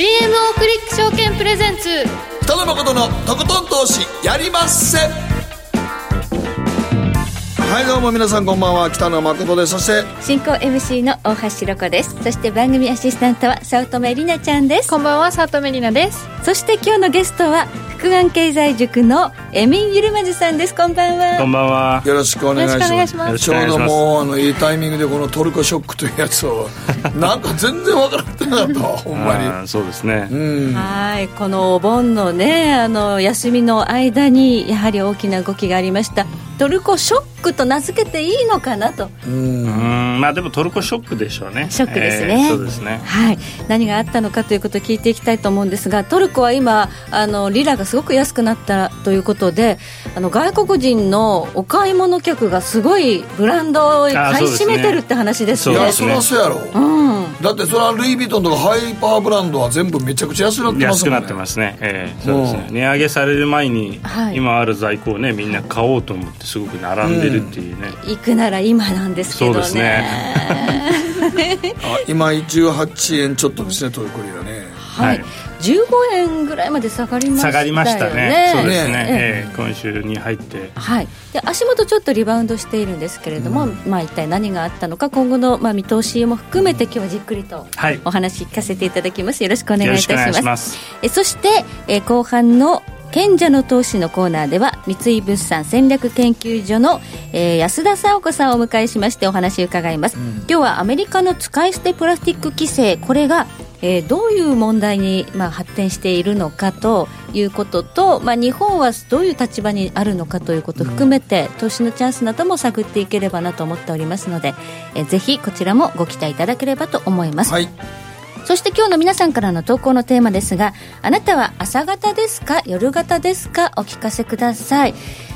GMO クリック証券プレゼンツ。北野誠のとことん投資やりまっせ。はいどうも皆さんこんばんは。北野誠です。そして進行 MC の大橋ろ子です。そして番組アシスタントは早乙女里奈ちゃんです。こんばんは早乙女里奈です。そして今日のゲストは福安経済塾のエミン・ユルマズさんです。こんばんは。こんばんは。よろしくお願いします。よろしくお願いします。ちょうどもうあのいいタイミングでこのトルコショックというやつをなんか全然わからなかったわ ほんまに。そうですね、うん。はいこのお盆のねあの休みの間にやはり大きな動きがありましたトルコショックと名付けていいのかなと。うん。うんまあでもトルコショックでしょうね。ショックですね。えーそうですね。はい、何があったのかということを聞いていきたいと思うんですがトルコは今あのリラがすごく安くなったということであの外国人のお買い物客がすごいブランドを買い占めてるって話ですよいやそそうですねりゃそうやろ。うん。だってそれはルイ・ヴィトンとかハイパーブランドは全部めちゃくちゃ安くなってますもんね。安くなってますね、えーそうですね。う値上げされる前に、はい。今ある在庫をねみんな買おうと思ってすごく並んでるっていうね、行くなら今なんですけどね。そうですね。あ今18円ちょっとですねトルコリラね。はい、はい。15円ぐらいまで下がりましたよね。下がりましたね。そうですね。ねえ。ー今週に入って。はい、で足元ちょっとリバウンドしているんですけれども、まあ、一体何があったのか今後の、まあ、見通しも含めて今日はじっくりとはい。お話聞かせていただきます。よろしくお願いいたします。よろしくお願いします。えそして、えー後半の賢者の投資のコーナーでは三井物産戦略研究所の、えー安田沙子さんをお迎えしましてお話を伺います、今日はアメリカの使い捨てプラスチック規制これがえーどういう問題に、まあ、発展しているのかということと、まあ、日本はどういう立場にあるのかということを含めて、投資のチャンスなども探っていければなと思っておりますので、えーぜひこちらもご期待いただければと思います、はいそして今日の皆さんからの投稿のテーマですがあなたは朝方ですか？夜型ですか？お聞かせください。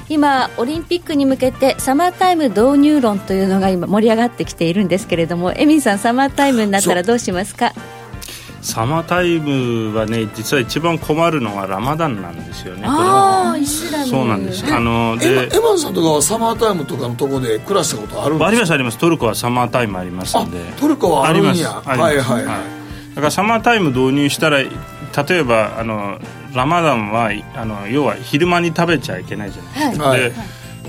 今オリンピックに向けてサマータイム導入論というのが今盛り上がってきているんですけれどもエミンさんサマータイムになったらどうしますか？サマータイムはね実は一番困るのはラマダンなんですよね。ああイスラム。そうなんです。あのエマでエマンさんとかはサマータイムとかのとこで暮らしたことあるんですか？ありますあります。トルコはサマータイムありますんで。あトルコはあるんや。あります。はいあります。はい。はいだからサマータイム導入したら例えばあのラマダンはあの要は昼間に食べちゃいけないじゃないですか、はい。で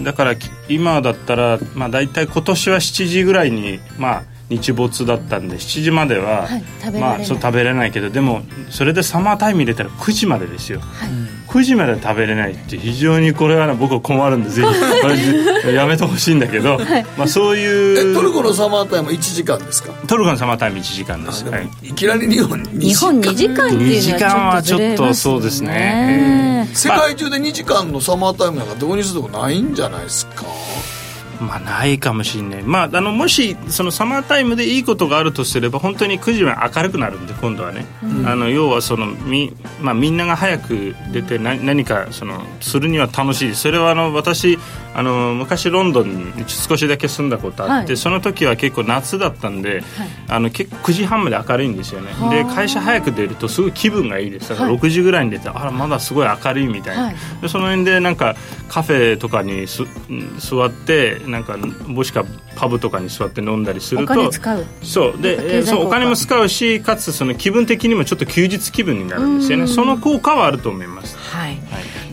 だからき今だったら、まあ、大体今年は7時ぐらいに、まあ、日没だったんで7時までは、はい食べられない。まあ、そう食べれないけどでもそれでサマータイム入れたら9時までですよ、はい。9時まで食べれないって非常にこれはね僕は困るんでぜひやめてほしいんだけど、まあ、そういうえトルコのサマータイムは1時間ですか？トルコのサマータイム1時間です、はい。いきなり日本2日本2時間っていうのは時間はちょっとそうですね。世界中で2時間のサマータイムなんか導入するとこないんじゃないですか？まあないかもしれない、まあ、あのもしそのサマータイムでいいことがあるとすれば本当に9時は明るくなるんで今度はね、あの要はそのみ,、まあ、みんなが早く出て何何かそのするには楽しい。それはあの私あの昔ロンドンに少しだけ住んだことあって、はい。その時は結構夏だったんで、あの結構9時半まで明るいんですよね。はあ。で会社早く出るとすごい気分がいいです。だからはい6時ぐらいに出て、あらまだすごい明るいみたいな、はい。でその辺でなんかカフェとかにすうん座ってなんかもしくはパブとかに座って飲んだりすおると金使う。そう。でそうお金も使うしかつその気分的にもちょっと休日気分になるんですよね。その効果はあると思います。はい。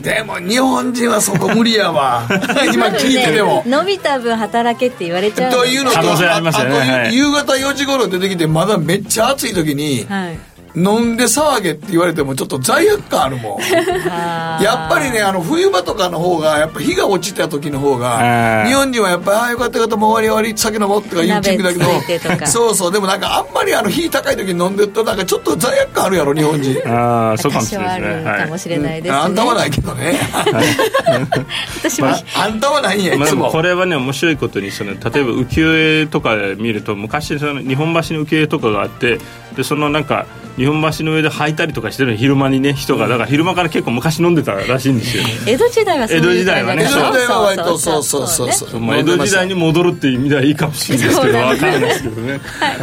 でも日本人はそこ無理やわ。今聞いてても。伸びた分働けって言われちゃう。というのと可能性ありますよね。とはい夕方4時頃出てきてまだめっちゃ暑い時にはい飲んで騒げって言われてもちょっと罪悪感あるもん。あ ーやっぱりねあの冬場とかの方がやっぱ日が落ちた時の方あがー日本人はやっぱり「ああよかったよかったもう終わり終わり酒飲もう」とか言う聞くだけどそうそうでもなんかあんまりあの日高い時に飲んでるとなんかちょっと罪悪感あるやろ日本人。ああそうかもしれないですね。るかもしれないですね、あんたはないけどね。私も、ああんたはないんやいまあ、つも。でもこれはね面白いことにその例えば浮世絵とかで見ると昔その日本橋の浮世絵とかがあってでそのなんか日本橋の上で履いたりとかしてるの昼間にね人がだから昼間から結構昔飲んでたらしいんですよ。江戸時代はそういう江戸時代はね。江戸時代は割とそそううそううそそねそう。うそうまあ、江戸時代に戻るっていう意味ではいいかもしれないですけどそうなんですわかんない。ですけどね、は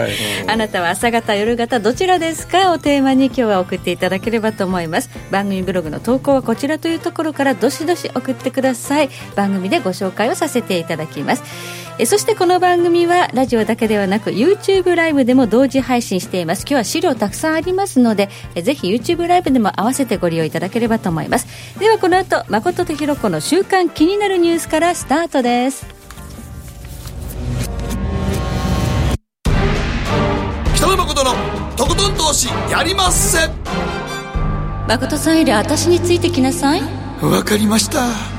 い。あなたは朝方夜方どちらですか？をテーマに今日は送っていただければと思います。番組ブログの投稿はこちらというところからどしどし送ってください。番組でご紹介をさせていただきますえそしてこの番組はラジオだけではなく YouTube ライブでも同時配信しています。今日は資料たくさんありますのでえぜひ YouTube ライブでも合わせてご利用いただければと思います。ではこの後誠とひろ子の週刊気になるニュースからスタートです。北野誠のとことん投資やりまっせ。誠さんより私についてきなさい。わかりました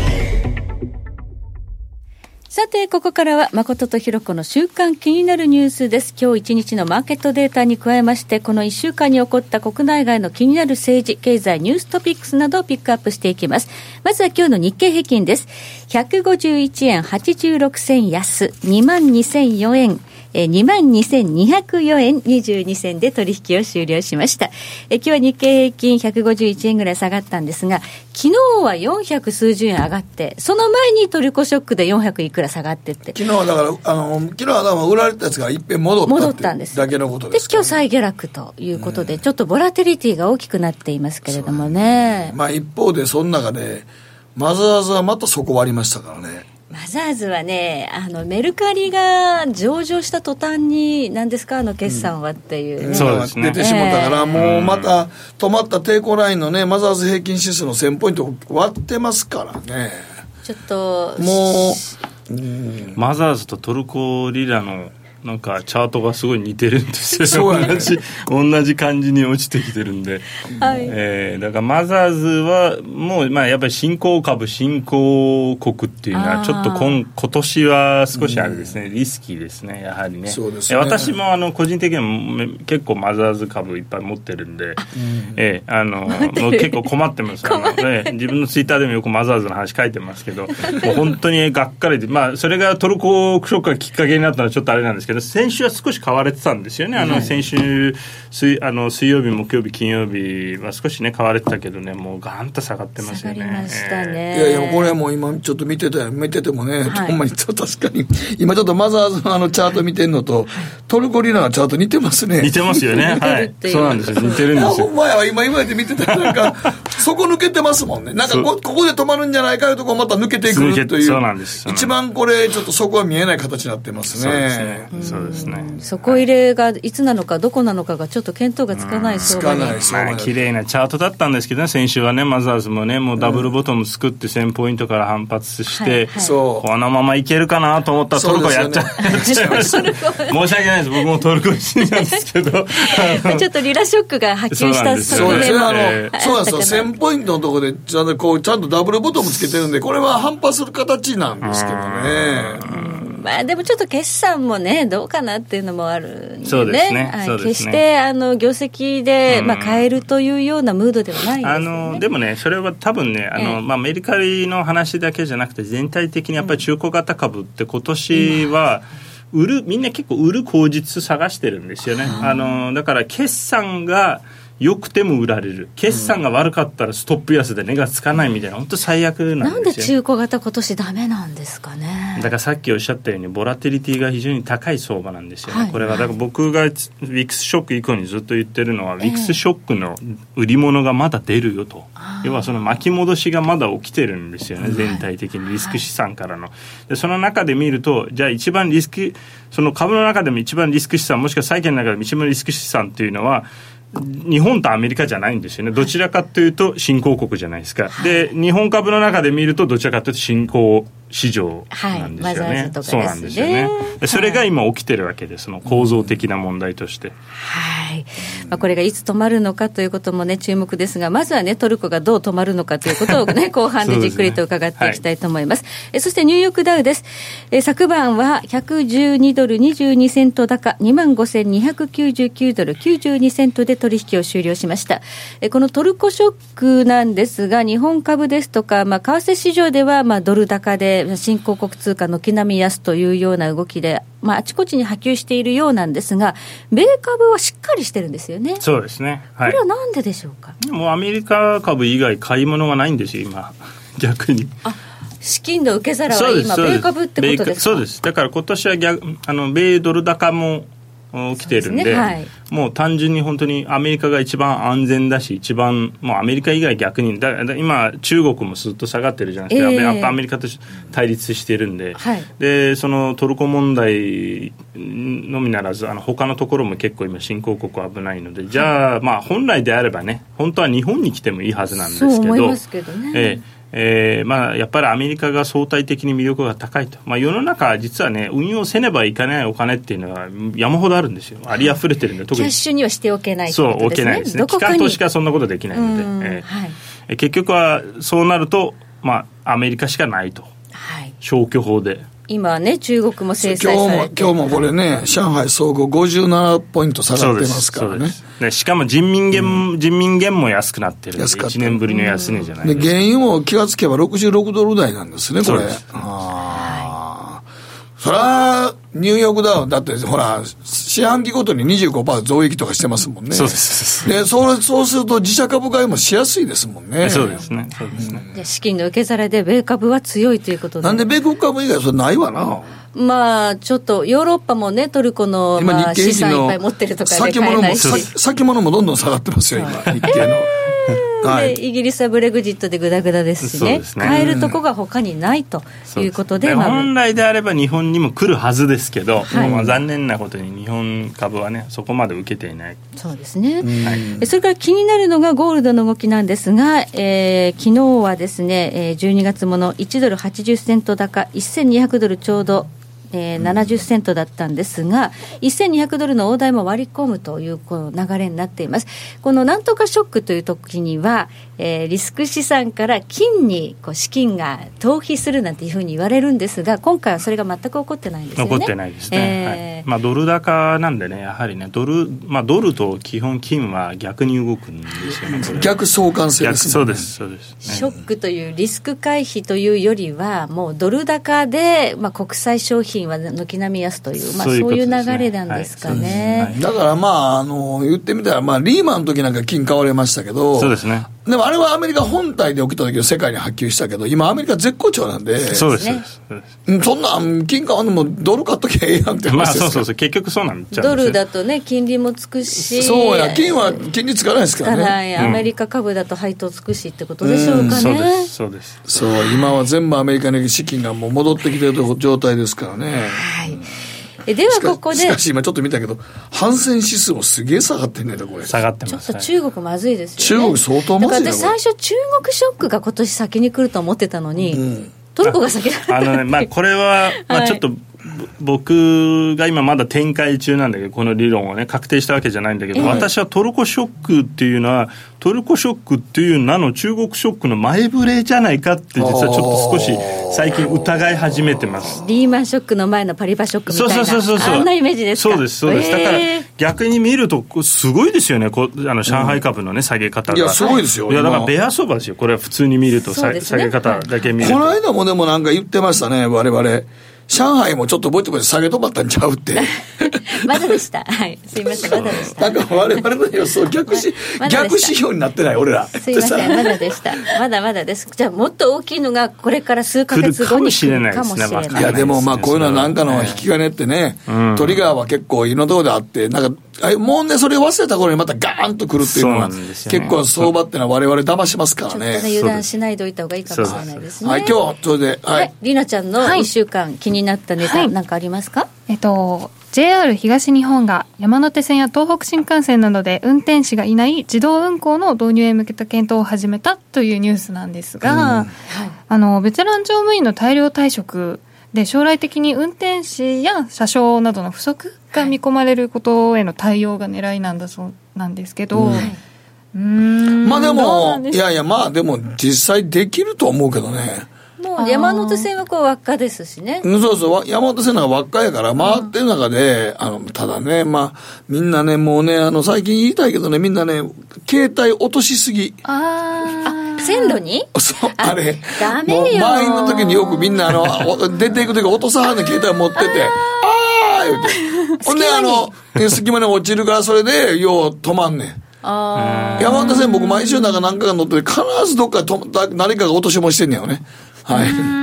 さて、ここからは誠とひろ子の週間気になるニュースです。今日一日のマーケットデータに加えまして、この1週間に起こった国内外の気になる政治、経済、ニューストピックスなどをピックアップしていきます。まずは今日の日経平均です。151円86銭安、22,004円。えー、22,204円22銭で取引を終了しました。えー、今日は日経平均151円ぐらい下がったんですが、昨日は400数十円上がって、その前にトルコショックで400いくら下がってって。昨日はだからあの昨日はだから売られたやつがいっぺん戻った戻ったんですだけのことでですから今日再下落ということで、ちょっとボラテリティが大きくなっていますけれどもね。まあ一方でその中でマザーズはまた底割りましたからねマザーズはね、あのメルカリが上場した途端に、何ですか、あの決算はっていうね、そうですね。出てしまったから、ええもうまた止まった抵抗ラインのね、マザーズ平均指数の1000ポイント割ってますからね。ちょっと、もマザーズとトルコリラのなんかチャートがすごい似てるんですよ。ね。同じ同じ感じに落ちてきてるんで、はい。えーだからマザーズはもう、まあ、やっぱり新興株新興国っていうのはちょっと今今年は少しあれですね、リスキーですねやはりね。そうですね。え私もあの個人的に結構マザーズ株いっぱい持ってるんで、えーあのもう結構困ってます。あの、えー自分のツイッターでもよくマザーズの話書いてますけどもう本当にがっかりで、まあ、それがトルコショックがきっかけになったのはちょっとあれなんですけど先週は少し買われてたんですよね。あの、先週水あの水曜日木曜日金曜日は少しね買われてたけどねもうガンと下がってますよね。いやいや、これはもう今ちょっと見てて、見ててもね、はい。ほんまにちょっと確かに、今ちょっとマザーズのあのチャート見てんのと、トルコリラのチャート似てますね。似てますよね。はい。そうなんですよ。似てるんですよ。ほんまや。わ今言われて見てたらなんか底抜けてますもんね。なんかこここで止まるんじゃないかいうとこまた抜けていくという。そうなんです。一番これちょっとそこは見えない形になってますそうですねねそうですね。底入れがいつなのかどこなのかがちょっと見当がつかない相場につかない綺麗なチャートだったんですけどね先週はねマザーズもねもうダブルボトム作って1000ポイントから反発して、はいはい。そうこのままいけるかなと思ったらトルコやっちゃ,、そやっちゃいました申し訳ないです。僕もトルコ人なんですけど。ちょっとリラショックが波及したそうですね。あの、えー。そうなんですよ。あったかな1000ポイントのところでちゃんとこうちゃんとダブルボトムつけてるんでこれは反発する形なんですけどねまあでもちょっと決算もね、どうかなっていうのもあるんでね。そうですね。はい。そうですね。決して、あの、業績で、まあ変えるというようなムードではないんですよあね。のでもね、それは多分ね、あのええ。まあ、メリカリの話だけじゃなくて、全体的にやっぱり中古型株って、今年は、売る、みんな結構売る口実探してるんですよね。あのだから、決算が良くても売られる、決算が悪かったらストップ安で値がつかないみたいな、本当最悪ななんんでですよ、ね。中古型今年ダメなんですかね？だからさっきおっしゃったようにボラテリティが非常に高い相場なんですよね、はい。これはだから僕がウィックスショック以降にずっと言ってるのは、ウィックスショックの売り物がまだ出るよと。要はその巻き戻しがまだ起きてるんですよね全体的にリスク資産からの。でその中で見るとじゃあ一番リスクその株の中でも一番リスク資産もしくは債券の中でも一番リスク資産っていうのは日本とアメリカじゃないんですよね。どちらかというと新興国じゃないですか、で日本株の中で見るとどちらかというと新興市場なんですよね、はいそうなんですよねでそれが今起きてるわけでその構造的な問題として、はい。まあ、これがいつ止まるのかということもね、注目ですが、まずはね、トルコがどう止まるのかということをね、後半でじっくりと伺っていきたいと思います。えそしてニューヨークダウです。え昨晩は112ドル22セント高、25,299ドル92セントで取引を終了しました。えこのトルコショックなんですが、日本株ですとか、まあ、為替市場では、まあ、ドル高で、で、新興国通貨軒並み安というような動きで、まあ、あちこちに波及しているようなんですが、米株はしっかりしてるんですよね。そうですね。はい、これはなんででしょうか？もうアメリカ株以外買い物がないんですよ、今。逆に。あ資金の受け皿は今、米株ってことですか？そうです、だから今年は逆あの米ドル高も起きてるんで、ね。はい、もう単純に本当にアメリカが一番安全だし、一番、もうアメリカ以外逆に、だ今、中国もずっと下がってるじゃないですか、えー、やっぱアメリカと対立してるんで、はい、でそのトルコ問題のみならず、あの他のところも結構今、新興国危ないので、じゃあ、まあ、本来であればね、本当は日本に来てもいいはずなんですけど。そう思いますけどね、えーえーまあ、やっぱりアメリカが相対的に魅力が高いと、まあ、世の中、実はね、運用せねばいかないお金っていうのは山ほどあるんですよ、ありあふれてるんで、特に。キャッシュにはしておけない、ね、そう、置けないですね、機関投資家はそんなことできないので、えーはい、結局はそうなると、まあ、アメリカしかないと、はい、消去法で。今ね、中国も制裁されて。今日も今日もこれね、上海総合57ポイント下がってますからね。ねしかも人民元、うん、人民元も安くなってるんで、1年ぶりの安値じゃないで原油も気がつけば66ドル台なんですね、これ。あそれは、ニューヨークダウン、だって、ほら、四半期ごとに25%増益とかしてますもんね。そうです。で、そうそうすると自社株買いもしやすいですもんね。そうですね。そうですね。じゃ資金の受け皿で米株は強いということで。なんで米国株以外それないわな。まあ、ちょっとヨーロッパもね、トルコの、まあ、資産いっぱい持ってるとかで買えないし先物もどんどん下がってますよ、今、日経の。はい、イギリスはブレグジットでぐだぐだですしね、ね。買えるとこが他にないということで、まあ、本来であれば日本にも来るはずですけど、はい、まあ残念なことに日本株はね、そこまで受けていない。そうですね、はい、それから気になるのがゴールドの動きなんですが、えー、昨日はですね、えー、12月もの1ドル80セント高、1200ドルちょうどえー、70セントだったんですが、1200ドルの大台も割り込むというこの流れになっています。このなんとかショックという時には、えー、リスク資産から金にこう資金が逃避するなんていうふうに言われるんですが、今回はそれが全く起こってないんですよね。起こってないですね。えー、はい、まあ、ドル高なんでね、やはりね、ドル、まあ、ドルと基本金は逆に動くんですよね、逆相関性です、ね、そうです、そうです、ね、ショックというリスク回避というよりは、もうドル高で、まあ、国際商品は軒並み安という、まあ、そういう流れなんですかね。はい、だからまあ、あの、言ってみたら、まあ、リーマンの時なんか金買われましたけど、そうですね。でもあれはアメリカ本体で起きた時は世界に波及したけど、今アメリカ絶好調なんで。そうです。ね、そんな、金買わんでもドル買っときゃええやんって話ですまあそうそうそう、結局そうなんドルだとね、金利もつくし。そうや、金は金利つかないですからね。つか。アメリカ株だと配当つくしってことでしょうかね。うん、そうです、そうです。そう、今は全部アメリカに資金がもう戻ってきてる状態ですからね。はい。えではここで。しかし今ちょっと見たけど反戦指数もすげえ下がってんねんこれ。下がってます、ちょっと中国まずいですよね。中国相当まずい私最初中国ショックが今年先に来ると思ってたのに、うん、トルコが先だあのねまあこれは、まあ、ちょっと、はい僕が今まだ展開中なんだけどこの理論をね確定したわけじゃないんだけど、えー、私はトルコショックっていうのはトルコショックっていう名の中国ショックの前触れじゃないかって実はちょっと少し最近疑い始めてます。リーマンショックの前のパリバショックみたいな。そうそうそうそうあんなイメージですそうですそうです、えー、だから逆に見るとすごいですよね。こあの上海株のね下げ方が、いやすごいですよいやだからベア相場ですよ。これは普通に見ると、ね、下げ方だけ見ると。この間もでもなんか言ってましたね我々上海もちょっとぼちぼち下げ止まったんちゃうって。まだでした。はい。すいません、まだでした。なんか我々の予想、逆し、逆指標になってない、俺ら。すいません、まだでした。まだまだです。じゃあ、もっと大きいのが、これから数か月後に来るかもしれない。いや、でもまあ、こういうのは何かの引き金ってね、トリガーは結構いろんなところであって、なんか、もうね、それ忘れた頃にまたガーンとくるっていうのは、結構相場っていうのは我々騙しますからね。油断しないでおいた方がいいかもしれないですね。はい、今日、それで、はい。りなちゃんの1週間気になったネタ、なんかありますか？えっと、JR 東日本が山手線や東北新幹線などで運転士がいない自動運行の導入へ向けた検討を始めたというニュースなんですが、あのベテラン乗務員の大量退職で将来的に運転士や車掌などの不足が見込まれることへの対応が狙いなんだそうなんですけど、うん、まあでもいやいやまあでも実際できると思うけどねもう山手線はこう輪っかですしね。そうそう、山手線なんか輪っかやから回ってる中で、あの、ただね、まあ、みんなね、もうね、あの、最近言いたいけどね、みんなね、携帯落としすぎ。ああ。線路に？そう、あれ。ダメよもう満員の時によくみんなあの、お 出ていく時落とさはんの携帯持ってて、あー言うて。ほんであの、ね隙間に落ちるからそれで、よう止まんねん。あ山手線僕毎週なんか何回か乗ってて、必ずどっかと何かが落とし物してんねんよね。はい。あ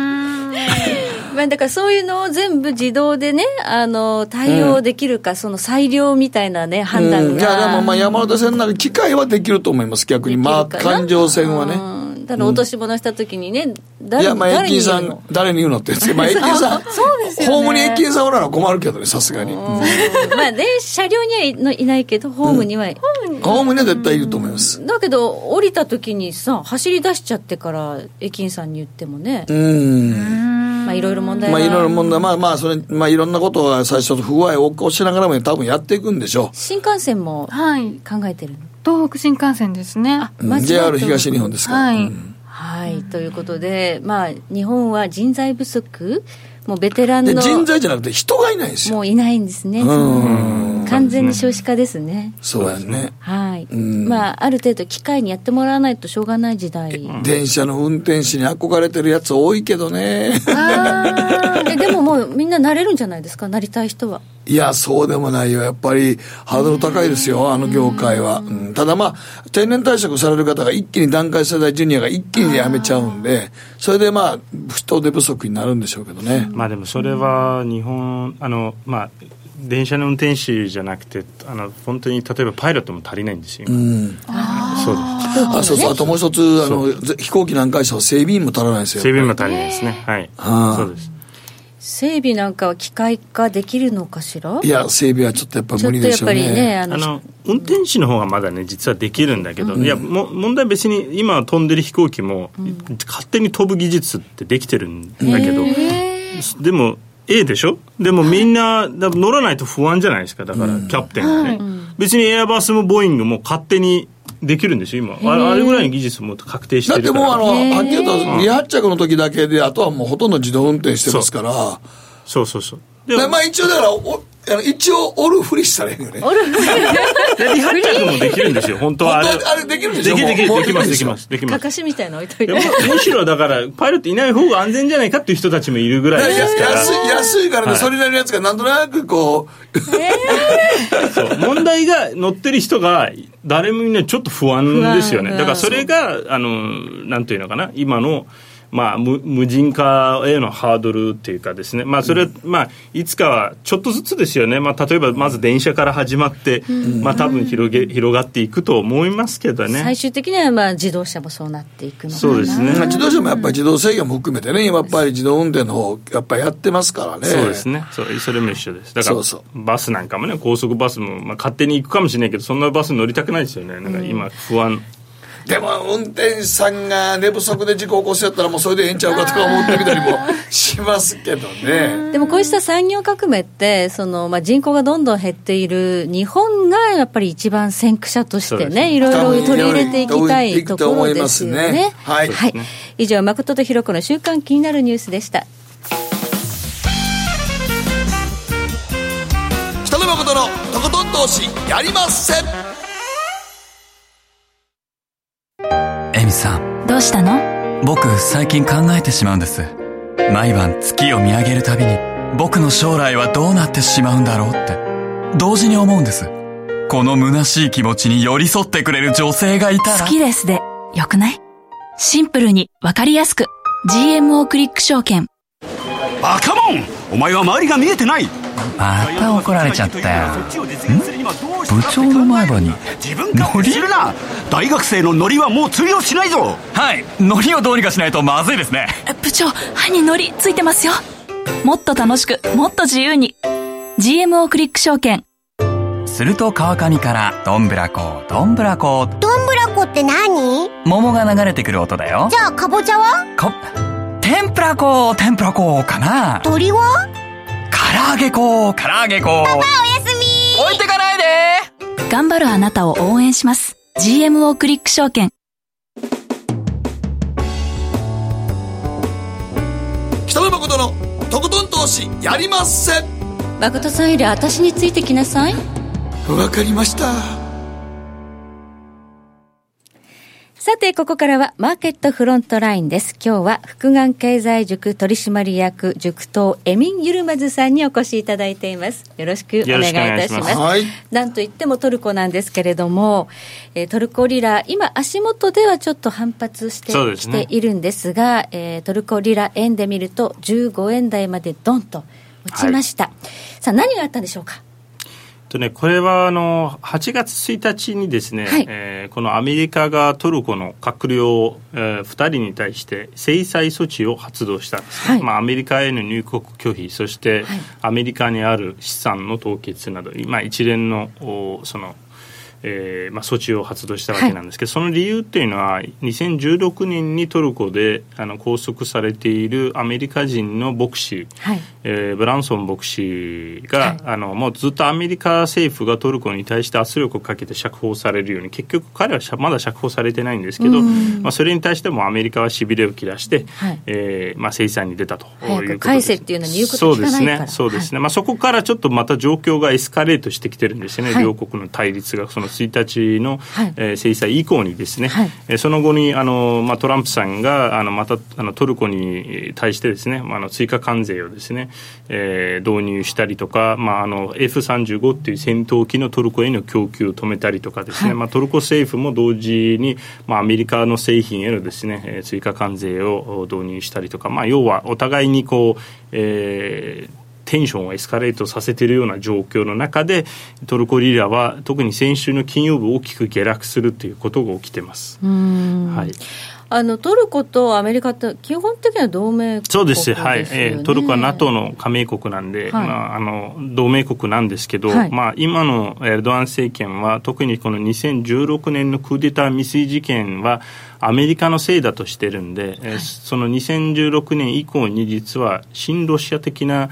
まあだからそういうのを全部自動でねあの対応できるか、その裁量みたいなね判断が、うんいや、でもまあ山手線なら機械はできると思います、逆に。まあ、環状線はね。うんだから落とし物した時にね、い誰や、まあ、駅員さん誰に言うの、誰に言って。まあ、駅員さん、そうですよね。ホームに駅員さんおらな困るけどね、さすがに。うん。まあね車両にはいのいないけどホームには、ホームには絶対いると思います。だけど降りた時にさ走り出しちゃってから駅員さんに言ってもね、うん。まあいろいろ問題はまあ、いろいろ問題、まあまあ、それ、まあ、いろんなことは最初不具合を起こしながらも多分やっていくんでしょ新幹線もはい。考えてるの東北新幹線ですね。JR 東日本ですか。ら。はい。うん。はい、ということで、まあ、日本は人材不足、もうベテランで、の、人材じゃなくて人がいないんですよ。もういないんですね、うん完全に少子化ですね。そうやね。はい、んまあ、ある程度、機械にやってもらわないとしょうがない時代。電車の運転士に憧れてるやつ多いけどね。あーえでももうみんな慣れるんじゃないですか、なりたい人は。いや、そうでもないよ。やっぱり、ハードル高いですよ、あの業界は。うんただまあ、定年退職される方が一気に段階世代ジュニアが一気に辞めちゃうんで、それでまあ、人手不足になるんでしょうけどね。まあでもそれは日本あのまあ電車の運転手じゃなくてあの本当に例えばパイロットも足りないんですよ今、うん。そうです。あ、そうそう。あともう一つ、あの、ぜ飛行機なんかした整備員も足らないですよ。整備も足りないですね。はい。そうです。整備なんかは機械化できるのかしら？いや、整備はちょっとやっぱ無理でしょうやっぱりね、ね。あの、あの運転手の方がまだね実はできるんだけど、いやも問題は別に今飛んでる飛行機も、勝手に飛ぶ技術ってできてるんだけど、でも A でしょ？でもみんなだ乗らないと不安じゃないですか？だから、キャプテンがね、別にエアバスもボーイングも勝手にできるんですよ今。あれぐらいの技術も確定しだっててるから。もうあの、はっきり言うと、離発着の時だけで、あとはもうほとんど自動運転してますから。そう。そうそうででまあ一応だから、おあの一応、おるふりしたらいいよね。で離発着もできるんですよ。本当はあれ。あれできるでしょ？できるできるもうできますできますできます。かかしみたいなの置いといて。で。むむしろだからパイロットいない方が安全じゃないかっていう人たちもいるぐらいですから。安い安いからね、はいそれなりのやつがなんとなくこう、そう。問題が乗ってる人が誰もみんなちょっと不安ですよね。だからそれがあのなんていうのかな。今のまあ、無無人化へのハードルっていうかですね、まあ、それは、まあ、いつかはちょっとずつですよね、まあ、例えばまず電車から始まって、まあ、多分広げ広がっていくと思いますけどね。最終的にはまあ自動車もそうなっていくのかな。そうですね。まあ自動車もやっぱり自動制御も含めてね、今やっぱり自動運転の方、やっぱりやってますからね。そうですね。そうそれも一緒です。だからバスなんかもね高速バスも、まあ、勝手に行くかもしれないけどそんなバス乗りたくないですよね。なんか今不安、でも運転手さんが寝不足で事故起こしちゃったらもうそれでええんちゃうかとか思ってみたりもしますけどね。でもこうした産業革命ってその、まあ、人口がどんどん減っている日本がやっぱり一番先駆者としてねいろいろ取り入れていきたいところですよいくと思いますね。ね。はい。はい、以上誠とひろ子の週間気になるニュースでした。北野誠のとことん投資やりませ。んエミさん。どうしたの？僕最近考えてしまうんです。毎晩月を見上げるたびに僕の将来はどうなってしまうんだろうって。同時に思うんです。この虚しい気持ちに寄り添ってくれる女性がいたら。好きですで、よくない？シンプルにわかりやすく。GMO クリック証券。バカモン！お前は周りが見えてないまた怒られちゃったよ。部部長の前歯に自分勝手するな！大学生のノリはもう通用しないぞ！はい。海苔をどうにかしないとまずいですね。部長歯にノリついてますよ。もっと楽しくもっと自由に。GMO クリック証券。すると川上からどんぶらこどんぶらこどんぶらこって何？桃が流れてくる音だよ。じゃあかぼちゃは？こ天ぷらこ天ぷらこかな。鳥は？唐揚げこ唐揚げこおやすみ。置いてかないで。頑張るあなたを応援します。GMO クリック証券。北野誠のとことん投資やりませ。ん誠さんより私についてきなさい。わかりましたささて、ここからはマーケットフロントラインです。今日は福眼経済塾取締役塾頭エミン・ユルマズさんにお越しいただいています。よろしくお願いいたします。はい。なんといってもトルコなんですけれども、えートルコリラ、今、足元ではちょっと反発してきているんですが、えートルコリラ円で見ると、15円台までドンと落ちました。さあ、何があったんでしょうか？とね、これはあの8月1日にですね、はい。えーこのアメリカがトルコの閣僚、えー、2人に対して制裁措置を発動したんですね、はい。まあ、アメリカへの入国拒否そしてはい。アメリカにある資産の凍結など、まあ、一連のおそのえーまあ、措置を発動したわけなんですけど、その理由っていうのは2016年にトルコであの拘束されているアメリカ人の牧師、はい。えーブランソン牧師が、はい。あのもうずっとアメリカ政府がトルコに対して圧力をかけて釈放されるように結局彼はまだ釈放されてないんですけど、まあ、それに対してもアメリカはしびれを切らして、はい。えーまあ、制裁に出たということ早くです返せっていうのに言うこと聞かないから。そうですね。そうですね、まあ、そこからちょっとまた状況がエスカレートしてきてるんですよね、はい。両国の対立がその1日の、はい。えー制裁以降にですね、はい。えーその後にあの、まあ、トランプさんがあのまたあのトルコに対してですね、まあ、あの追加関税をですね、えー導入したりとか、まあ、あの F35 っていう戦闘機のトルコへの供給を止めたりとかですね、まあ、トルコ政府も同時に、まあ、アメリカの製品へのですね、えー追加関税を導入したりとか、まあ、要はお互いにこう、えーテンションをエスカレートさせているような状況の中でトルコリラは特に先週の金曜日大きく下落するということが起きてます。はい、あのトルコとアメリカって基本的には同盟国ね、そうです、はい、えートルコは NATO の加盟国なんで、はい。まあ、あの同盟国なんですけど、はい。まあ、今のエルドアン政権は、特にこの2016年のクーデター未遂事件は、アメリカのせいだとしてるんで、えーその2016年以降に実は親ロシア的な、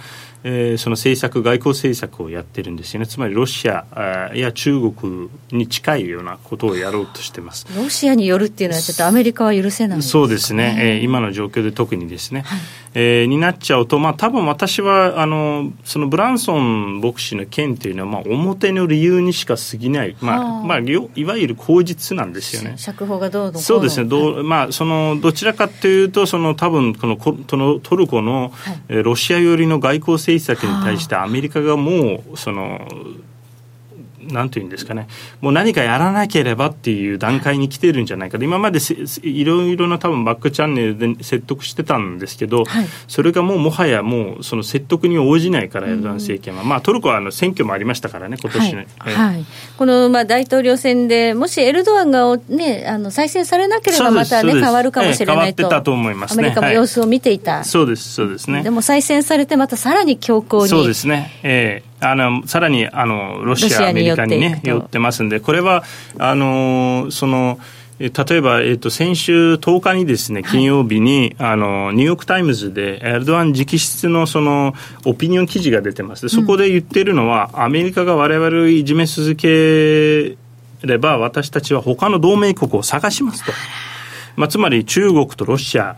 えーその政策、外交政策をやってるんですよね、つまりロシアや中国に近いようなことをやろうとしてます。ロシアによるっていうのはちょっとアメリカは許せないそうですね、えー今の状況で特にですね、えーになっちゃうと、まあ多分私はあのそのブランソン牧師の件っていうのは、まあ、表の理由にしか過ぎない、まはあ。あまあ、いわゆる口実なんですよね。釈放がどうそうですね、どうまあ、そのどちらかというと、その多分このここのトルコの、はい。えーロシア寄りの外交政策に対して、アメリカがもう、そのなんていうんですかね、もう何かやらなければっていう段階に来てるんじゃないかと、今までせいろいろな多分バックチャンネルで説得してたんですけど、はい。それがもうもはやもうその説得に応じないから、エルドアン政権は、まあ、トルコはあの選挙もありましたからね、今年ね。はいえ。ーはい、このまあ大統領選で、もしエルドアンが、ね、あの再選されなければ、ますた、ね、変わるかもしれないと、ええ変わってたと思いますね。アメリカもはい様子を見ていた、そうです、そうですね。でも再選されて、またさらに強硬に、そうですね、えーあのさらにあのロシア、アメリカに、ね、寄ってますんで、これはあのそのえー例えば、えー、と先週10日にですね金曜日に、あのニューヨーク・タイムズでエルドアン直筆のそのオピニオン記事が出てます。でそこで言ってるのは、アメリカが我々をいじめ続ければ私たちは他の同盟国を探しますと、まあ、つまり中国とロシア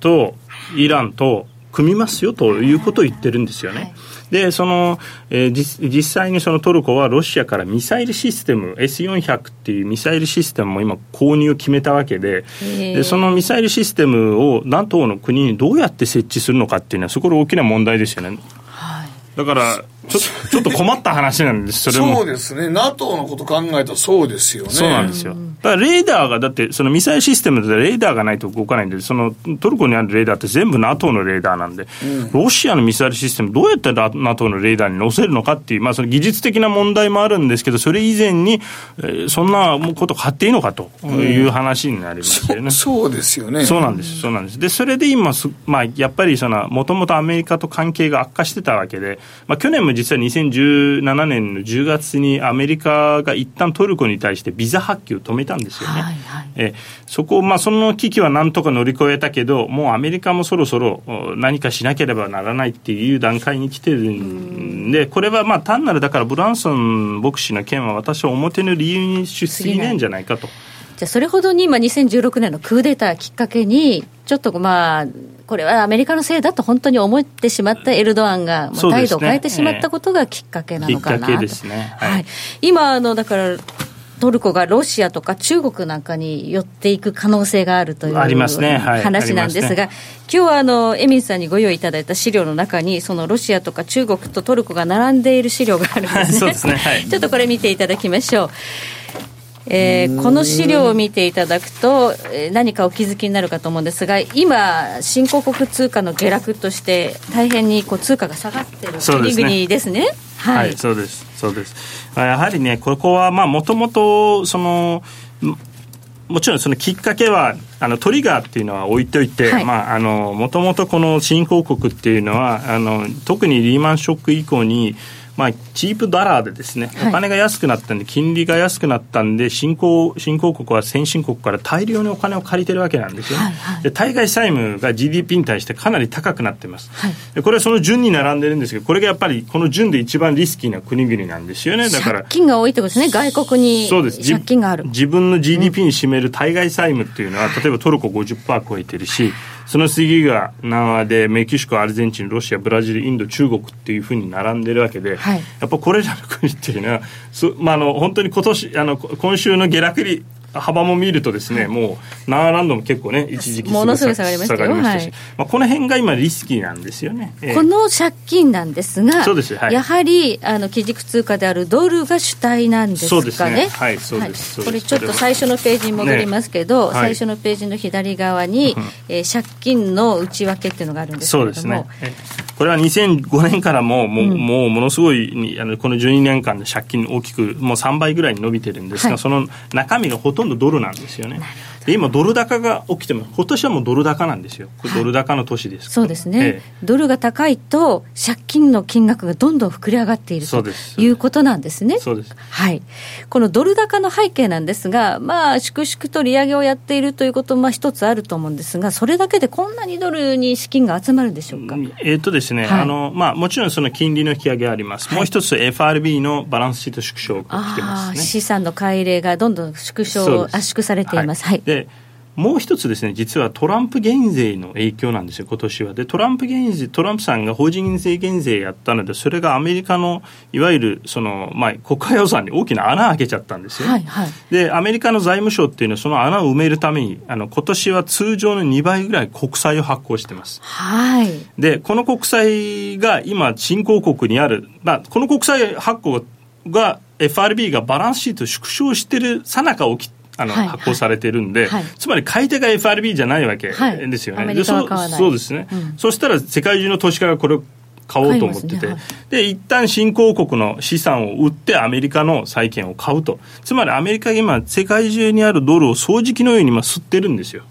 とイランと組みますよということを言ってるんですよね。で、その、えー実実際にそのトルコはロシアからミサイルシステム、S400 っていうミサイルシステムも今購入を決めたわけで、でそのミサイルシステムを NATO の国にどうやって設置するのかっていうのは、そこで大きな問題ですよね。だから、ちょちょっと困った話なんです、それも。そうですね。NATO のこと考えたらそうですよね。そうなんですよ。だからレーダーが、だってそのミサイルシステムでレーダーがないと動かないんで、そのトルコにあるレーダーって全部 NATO のレーダーなんで、ロシアのミサイルシステムどうやって NATO のレーダーに載せるのかっていう、まあその技術的な問題もあるんですけど、それ以前に、えーそんなこと買っていいのかという話になりますよね。そうですよね。そうなんです、そうなんです。で、それで今す、まあ、やっぱりその、もともとアメリカと関係が悪化してたわけで、まあ、去年も実は2017年の10月にアメリカが一旦トルコに対してビザ発給を止めたんですよね。はいはいえそこ、まあ、その危機はなんとか乗り越えたけど、もうアメリカもそろそろお何かしなければならないっていう段階に来てるんで、これはまあ単なる、だからブランソン牧師の件は私は表の理由にしすぎないんじゃないかと。じゃあそれほどに今、2016年のクーデターきっかけに、ちょっとまあ、これはアメリカのせいだと本当に思ってしまったエルドアンが、まあ態度を変えてしまったことがきっかけなのかなと。はいはい。今、あの、だから、トルコがロシアとか中国なんかに寄っていく可能性があるというありますねはい話なんですが、今日はあのエミンさんにご用意いただいた資料の中に、そのロシアとか中国とトルコが並んでいる資料があるんですね。すねはい ちょっとこれ見ていただきましょう。えーこの資料を見ていただくと、えー何かお気づきになるかと思うんですが、今、新興国通貨の下落として、大変にこう通貨が下がっているそうですね国々ですね。はい、そうです、そうです。あやはりね、ここは、まあ、もともと、その、ももちろんそのきっかけは、あの、トリガーっていうのは置いといて、はいまあ、あの、もともとこの新興国っていうのは、あの、特にリーマンショック以降に、まあ、チープダラーでですね、はいお金が安くなったんで、金利が安くなったんで、新興、新興国は先進国から大量にお金を借りてるわけなんですよね。はいはいで対外債務が GDP に対してかなり高くなってます。はいでこれはその順に並んでるんですけど、これがやっぱりこの順で一番リスキーな国々なんですよね。だから借。金が多いってことですね、外国にそうですじ借金がある。自分の GDP に占める対外債務っていうのは、例えばトルコ50%超えてるし、その次が南アでメキシコ、アルゼンチン、ロシア、ブラジル、インド、中国っていうふうに並んでるわけで、はい。やっぱこれらの国っていうのは、そまあ、あの本当に今年あのこ今週の下落率幅も見るとですね、もうナーランドも結構ね一時期ものすごい下がりましたしはい。まあ、この辺が今リスキーなんですよね。ええ。この借金なんですが、そうですはい。やはりあの基軸通貨であるドルが主体なんですかね。そうですね。はいそうですそうです。これちょっと最初のページに戻りますけど、ね。はい。最初のページの左側に、えー借金の内訳っていうのがあるんですけども、うですね。えこれは2005年からももう,、もうものすごいにあのこの12年間で借金大きくもう3倍ぐらいに伸びてるんですが、はい。その中身がほととんどドルなんですよね。で今ドル高が起きてます。今年はもうドル高なんですよ。ドル高の年です。そうですね、ええドルが高いと借金の金額がどんどん膨れ上がっているということなんですね。そうです。はい、このドル高の背景なんですが、まあ、粛々と利上げをやっているということもまあ一つあると思うんですが、それだけでこんなにドルに資金が集まるんでしょうか？えーとですね、はいあのまあ、もちろんその金利の引き上げあります、もう一つ FRB のバランスシート縮小が来てますね。資産の改例がどんどん縮小圧縮されています。はい、でもう一つですね、実はトランプ減税の影響なんですよ、今年は。で、トランプ減税、トランプさんが法人税減税やったので、それがアメリカの、いわゆる、その、まあ、国家予算に大きな穴を開けちゃったんですよ。はいはいで、アメリカの財務省っていうのは、その穴を埋めるために、あの、今年は通常の2倍ぐらい国債を発行してます。はいで、この国債が今、新興国にある、まあ、この国債発行が、FRB がバランスシートを縮小してるさなか起きあの、はい発行されてるんで、はい。つまり買い手が FRB じゃないわけはい。ですよね。アメリカは買わないでそうそうですね、うん。そしたら世界中の投資家がこれを買おうと思ってて、買いますねで一旦新興国の資産を売ってアメリカの債券を買うと。つまりアメリカが今世界中にあるドルを掃除機のように今吸ってるんですよ、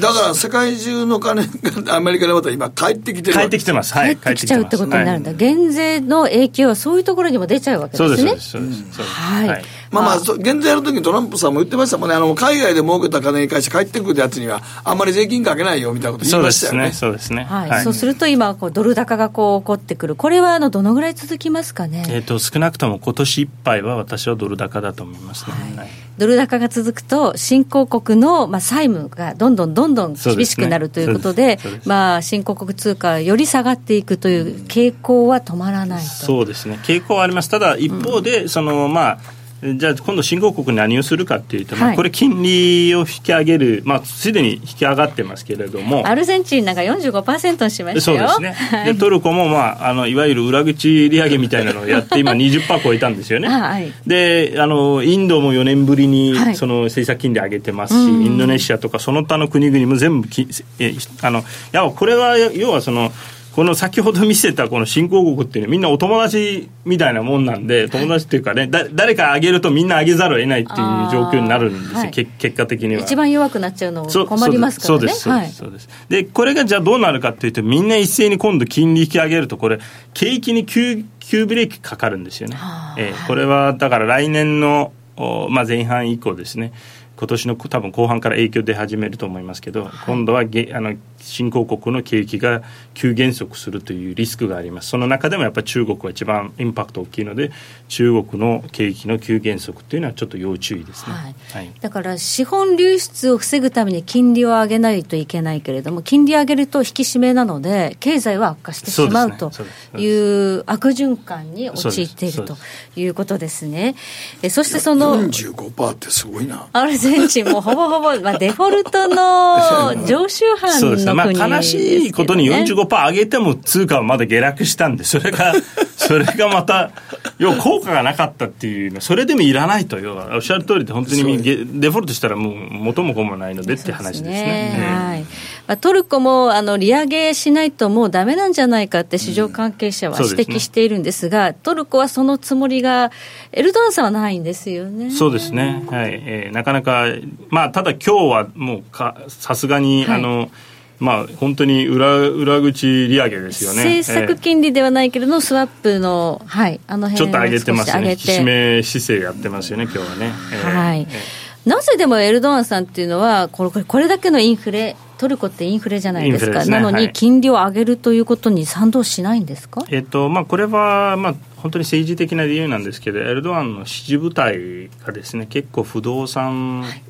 だから世界中の金がアメリカでまた今帰ってきてる帰ってきてます。はい。帰ってきちゃうってことになるんだ、はい。減税の影響はそういうところにも出ちゃうわけそうでですそうね。ですそうですそうです。はいまあまあ、減税やるときにトランプさんも言ってましたもんね、あの、海外で儲けた金に返して帰ってくるやつには、あんまり税金かけないよみたいなこと言そいうましたよね。ですね。そうですね。はい。そうすると今こうドル高がこう起こってくる。これはあのどのぐらい続きますかね、えー、と少なくとも今年いっぱいは私はドル高だと思いますね、はい。ドル高が続くと新興国のまあ債務がどんどんどんどん厳しくなるということでですそうです。まあ新興国通貨はより下がっていくという傾向は止まらないと。そうですね。傾向はあります。ただ一方で、そのまあじゃあ今度新興国に何をするかっていうと、まあはい。これ金利を引き上げる、まあ、すでに引き上がってますけれども。アルゼンチンなんか45%にしましたよ。そうですね。でトルコも、まあ、あのいわゆる裏口利上げみたいなのをやって今 20%超えたんですよね。はい。であのインドも4年ぶりにはい。その政策金利上げてますし、インドネシアとかその他の国々も全部きえあのいやこれは要はそのこの先ほど見せたこの新興国っていうのはみんなお友達みたいなもんなんで友達っていうかねだ誰かあげるとみんなあげざるを得ないっていう状況になるんですよ、結果的には。一番弱くなっちゃうの困りますからね。そうですそうはい。ですそうです、でこれがじゃあどうなるかっていうとみんな一斉に今度金利引き上げるとこれ景気に急急ブレーキかかるんですよね、えーこれはだから来年の、おまあ、前半以降ですね。今年の多分後半から影響出始めると思いますけど、今度はげあの新興国の景気が急減速するというリスクがあります。その中でもやっぱり中国は一番インパクト大きいので中国の景気の急減速というのはちょっと要注意ですね、はい。はい、だから資本流出を防ぐために金利を上げないといけないけれども金利上げると引き締めなので経済は悪化してしまうという悪循環に陥っているということですね。えそしてその45%ってすごいな。アルゼンチンもほぼほぼ、まあ、デフォルトの 常習犯のね、まあ、悲しいことに45%上げても通貨はまだ下落したんでそれが それがまた要効果がなかったっていうそれでもいらないと要はおっしゃる通りで本当にデフォルトしたらもう元も子もないのでって話ですね。すねはい、まあ、トルコもあの利上げしないともうだめなんじゃないかって市場関係者は指摘しているんですが、うんすね、トルコはそのつもりがエルドアンさんはないんですよね。そうですね。はい。えー、なかなかまあただ今日はもうかさすがに、はい、あの。まあ、本当に裏裏口利上げですよね。政策金利ではないけれども、スワップの、はい、あの辺ちょっと上げてますね、引き締め姿勢やってますよね、今日はね。はい、なぜでもエルドアンさんっていうのはこれ、これだけのインフレ、トルコってインフレじゃないですか、すね、なのに金利を上げるということに賛同しないんですか、えっとまあ、これは、まあ、本当に政治的な理由なんですけど、エルドアンの支持部隊がですね結構不動産、はい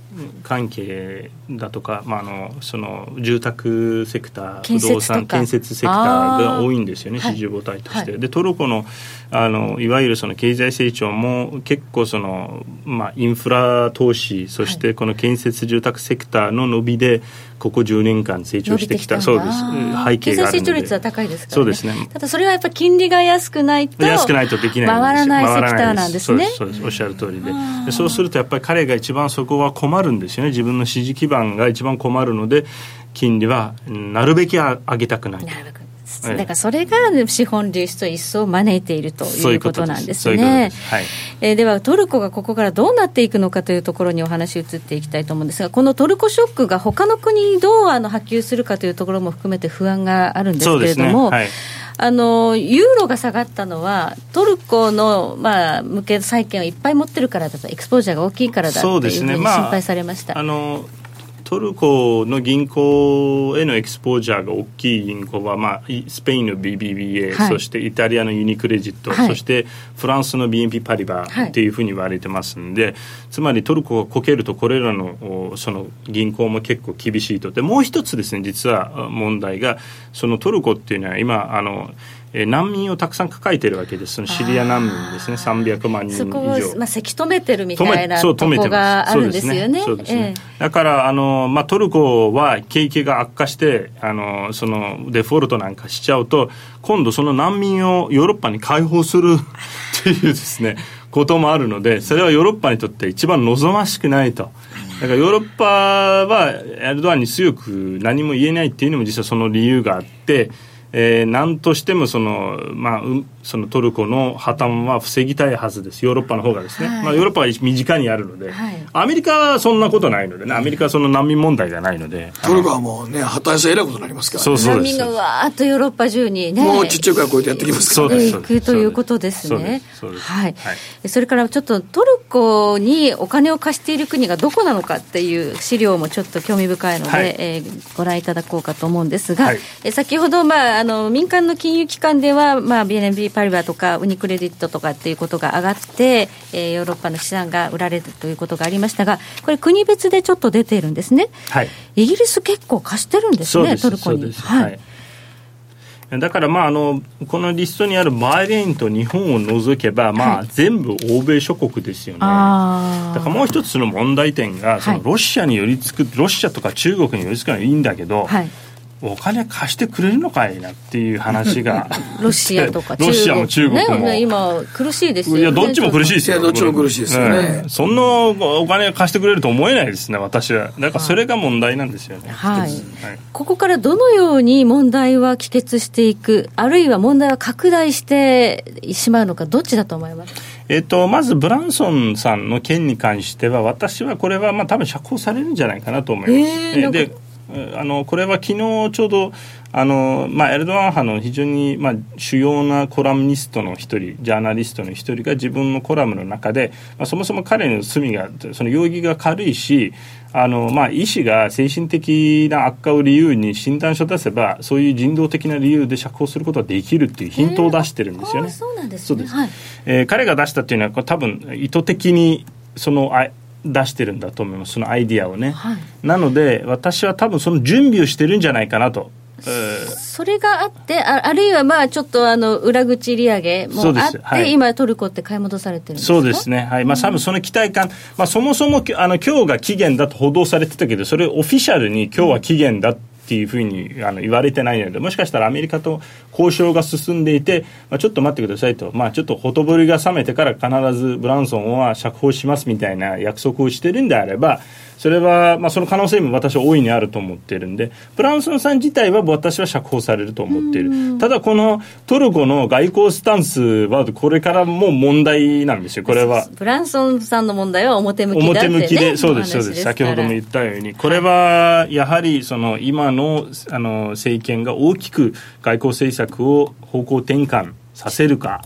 関係だとか、まあ、あのその住宅セクター不動産建設セクターが多いんですよね支持母体として。はい、でトルコのあのいわゆるその経済成長も結構その、まあ、インフラ投資そしてこの建設住宅セクターの伸びでここ10年間成長してきた。そうです。背景があるので。成長率は高いですから、ね、そうですね。ただそれはやっぱり金利が安くないと安くないとできない回らないセクターなんですね。そうですおっしゃる通りで。でそうするとやっぱり彼が一番そこは困るんですよね。自分の支持基盤が一番困るので金利はなるべき上げたくない。なるべく。だからそれが資本流出を一層招いているということなんですね。はい、えー、ではトルコがここからどうなっていくのかというところにお話移っていきたいと思うんですがこのトルコショックが他の国にどうあの波及するかというところも含めて不安があるんですけれども。あのユーロが下がったのは、トルコの、まあ、向け債券をいっぱい持ってるからだと、エクスポージャーが大きいからだというふうに心配されました。あのトルコの銀行へのエクスポージャーが大きい銀行は、まあ、スペインの BBVA、はい、そしてイタリアのユニクレジット、はい、そしてフランスの BNP パリバっていうふうに言われてますんで、はい、つまりトルコがこけるとこれらのその銀行も結構厳しいと。でもう一つですね実は問題がそのトルコっていうのは今あのえー、難民をたくさん抱えてるわけです、そのシリア難民ですね、300万人以上。そこを、まあ、せき止めてるみたいなとこがあるんですよね。そうですね。だからあの、まあ、トルコは景気が悪化してあの、そのデフォルトなんかしちゃうと、今度その難民をヨーロッパに解放する っていうですね、こともあるので、それはヨーロッパにとって一番望ましくないと。だからヨーロッパはエルドアンに強く何も言えないっていうのも実はその理由があって、えー、何としてもその、まあ、そのトルコの破綻は防ぎたいはずです。ヨーロッパの方がですね、はい、まあ、ヨーロッパは身近にあるので、はい、アメリカはそんなことないのでね。アメリカはその難民問題がないので。トルコはもうね破綻したらえらいことになりますから、ね、そうそう難民がわーっとヨーロッパ中にね。もうちっちゃいからこうやってやってきますからね。行くということですね。はい、はい、それからちょっとトルコにお金を貸している国がどこなのかっていう資料もちょっと興味深いので、はい、えー、ご覧いただこうかと思うんですが、はい、え先ほど、まあ、あの民間の金融機関では、まあ、BNB パリバとかウニクレディットとかっていうことが上がって、えー、ヨーロッパの資産が売られるということがありましたが、これ、国別でちょっと出ているんですね、はい、イギリス結構貸してるんですね、トルコに。はい、だからまああのこのリストにあるバイレーンと日本を除けば、まあ、全部欧米諸国ですよね、はい、だからもう一つの問題点がそのロシアに寄り付くロシアとか中国に寄り付くのはいいんだけど、はいお金貸してくれるのかいなっていう話が。ロシアとか ロシアも中国も、ね、今苦しいですよ、ね、いやどっちも苦しいですよ。どっちも苦しいですよね、ね、そんなお金貸してくれると思えないですね私は。だからそれが問題なんですよね、はい、はい、ここからどのように問題は帰結していくあるいは問題は拡大してしまうのかどっちだと思います？えっと、まずブランソンさんの件に関しては私はこれはまあ多分釈放されるんじゃないかなと思います。えー、であのこれは昨日ちょうどあの、まあ、エルドアン派の非常に、まあ、主要なコラムニストの一人ジャーナリストの一人が自分のコラムの中で、まあ、そもそも彼の罪がその容疑が軽いしあの、まあ、医師が精神的な悪化を理由に診断書を出せばそういう人道的な理由で釈放することができるっていうヒントを出してるんですよね。そうなんですね。はい、えー、彼が出したっていうのは多分意図的にそのあ出してるんだと思います。そのアイディアをね、はい、なので私は多分その準備をしてるんじゃないかなと。それがあってあ、あるいはまあちょっとあの裏口利上げもあって、はい、今、トルコって買い戻されてるんですそうですね、はい。まあ、多分その期待感、まあ、そもそもあの今日が期限だと報道されてたけど、それオフィシャルに今日は期限だってていうふうにあの言われてないので、もしかしたらアメリカと交渉が進んでいて、まあ、ちょっと待ってくださいと、まあ、ちょっとほとぼりが冷めてから必ずブランソンは釈放しますみたいな約束をしてるんであれば、それは、まあ、その可能性も私は大いにあると思っているんで、ブランソンさん自体は私は釈放されると思っている。ただ、このトルコの外交スタンスは、これからも問題なんですよ、これは。ブランソンさんの問題は表向きね、表向きで、そうです、そうです。先ほども言ったように、これは、やはり、その、今の、あの、政権が大きく外交政策を方向転換させるか、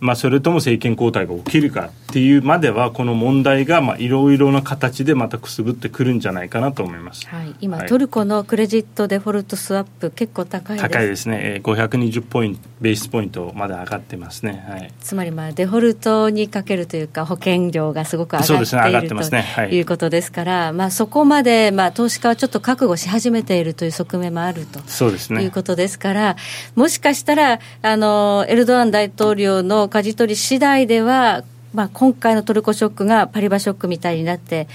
まあ、それとも政権交代が起きるかっていうまではこの問題がいろいろな形でまたくすぶってくるんじゃないかなと思います、はい、今、はい、トルコのクレジットデフォルトスワップ結構高いです。高いですね、えー、520ポイントベースポイントまで上がってますね、はい、つまりまあデフォルトにかけるというか保険料がすごく上がっているそうです、ね、ね、はい、ということですから、まあ、そこまでまあ投資家はちょっと覚悟し始めているという側面もあるとそうです、ね、いうことですからもしかしたらあのエルドアン大統領の舵取り次第では、まあ、今回のトルコショックがパリバショックみたいになって、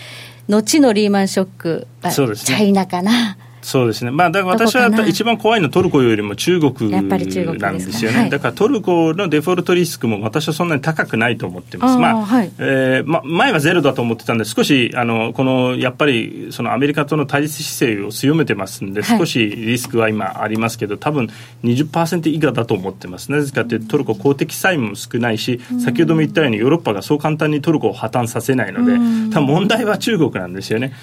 後のリーマンショック、ね、チャイナかな。そうですね、まあ、だから私は一番怖いのはトルコよりも中国なんですよね、だからトルコのデフォルトリスクも私はそんなに高くないと思ってます、まあはい。えーま、前はゼロだと思ってたんで、少しあのこのやっぱりそのアメリカとの対立姿勢を強めてますんで、少しリスクは今ありますけど、多分20%以下だと思ってます、なぜかというと、トルコ、公的債務も少ないし、先ほども言ったように、ヨーロッパがそう簡単にトルコを破綻させないので、多分問題は中国なんですよね。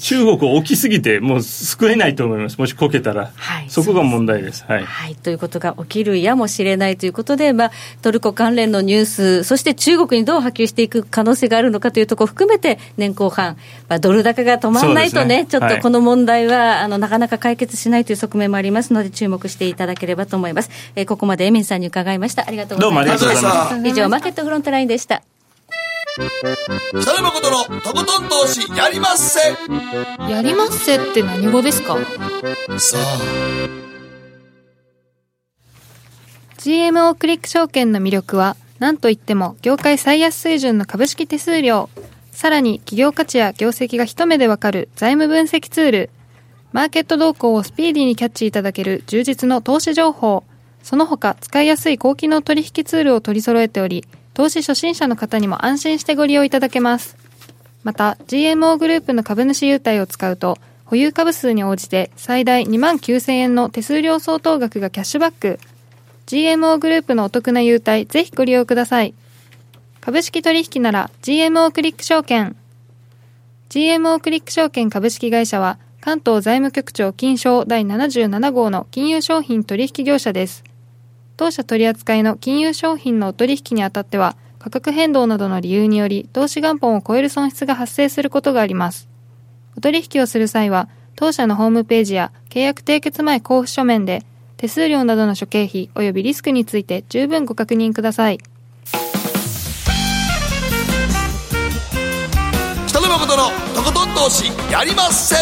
中国大きすぎて、もう救えないと思います、もしこけたら、はい、そこが問題です。はい、はい、ということが起きるやもしれないということで、まあ、トルコ関連のニュース、そして中国にどう波及していく可能性があるのかというところを含めて、年後半、まあ、ドル高が止まらないとね、ねちょっとこの問題は、はい、あのなかなか解決しないという側面もありますので、注目していただければと思います。えー、ここまでエミンさんに伺いました。ありがとうございました。どうもありがとうございました。以上、マーケットフロントラインでした。北野誠のとことん投資やりまっせ。やりまっせって何語ですか？さあ。GMO クリック証券の魅力は何といっても業界最安水準の株式手数料。さらに企業価値や業績が一目でわかる財務分析ツール。マーケット動向をスピーディーにキャッチいただける充実の投資情報。その他使いやすい高機能取引ツールを取り揃えており投資初心者の方にも安心してご利用いただけます。また、GMO グループの株主優待を使うと、保有株数に応じて最大2万9000円の手数料相当額がキャッシュバック。GMO グループのお得な優待、ぜひご利用ください。株式取引なら GMO クリック証券。GMO クリック証券株式会社は、関東財務局長金賞第77号の金融商品取引業者です。当社取扱いの金融商品のお取引にあたっては、価格変動などの理由により、投資元本を超える損失が発生することがあります。お取引をする際は、当社のホームページや契約締結前交付書面で、手数料などの諸経費及びリスクについて十分ご確認ください。北野誠のとことん投資やりまっせ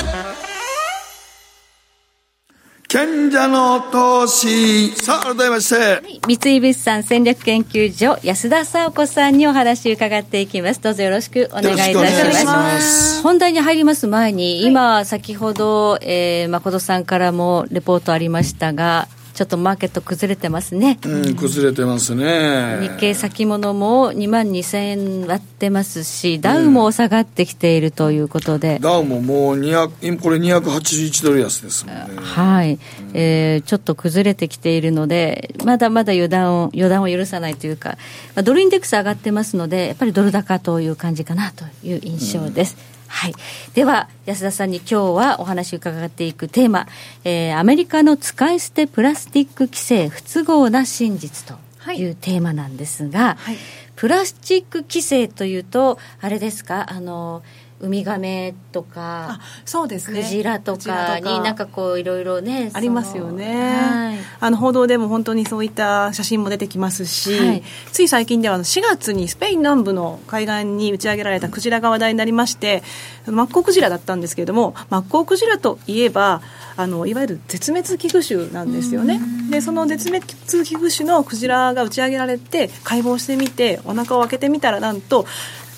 賢者の投資。さあ改めまして、三井物産戦略研究所安田沙子さんにお話伺っていきます。どうぞよろしくお願いいたします。本題に入ります前に、今先ほど、えー、誠さんからもレポートありましたがちょっとマーケット崩れてますね。うん、崩れてますね。日経先物も2万2000円割ってますし、ダウも下がってきているということで。うん、ダウももう200、これ281ドル安ですもんね。はい。うん、えー、ちょっと崩れてきているので、まだまだ予断を、予断を許さないというか、ドルインデックス上がってますので、やっぱりドル高という感じかなという印象です。うんはい、では安田さんに今日はお話伺っていくテーマ、えー、アメリカの使い捨てプラスチック規制不都合な真実というテーマなんですが、はい、プラスチック規制というとあれですか？あのウミガメとかそうですね。クジラとかになんかこういろいろねありますよね、はい、あの報道でも本当にそういった写真も出てきますし、はい、つい最近では4月にスペイン南部の海岸に打ち上げられたクジラが話題になりましてマッコウクジラだったんですけれどもマッコウクジラといえばあのいわゆる絶滅危惧種なんですよね。でその絶滅危惧種のクジラが打ち上げられて解剖してみてお腹を開けてみたらなんと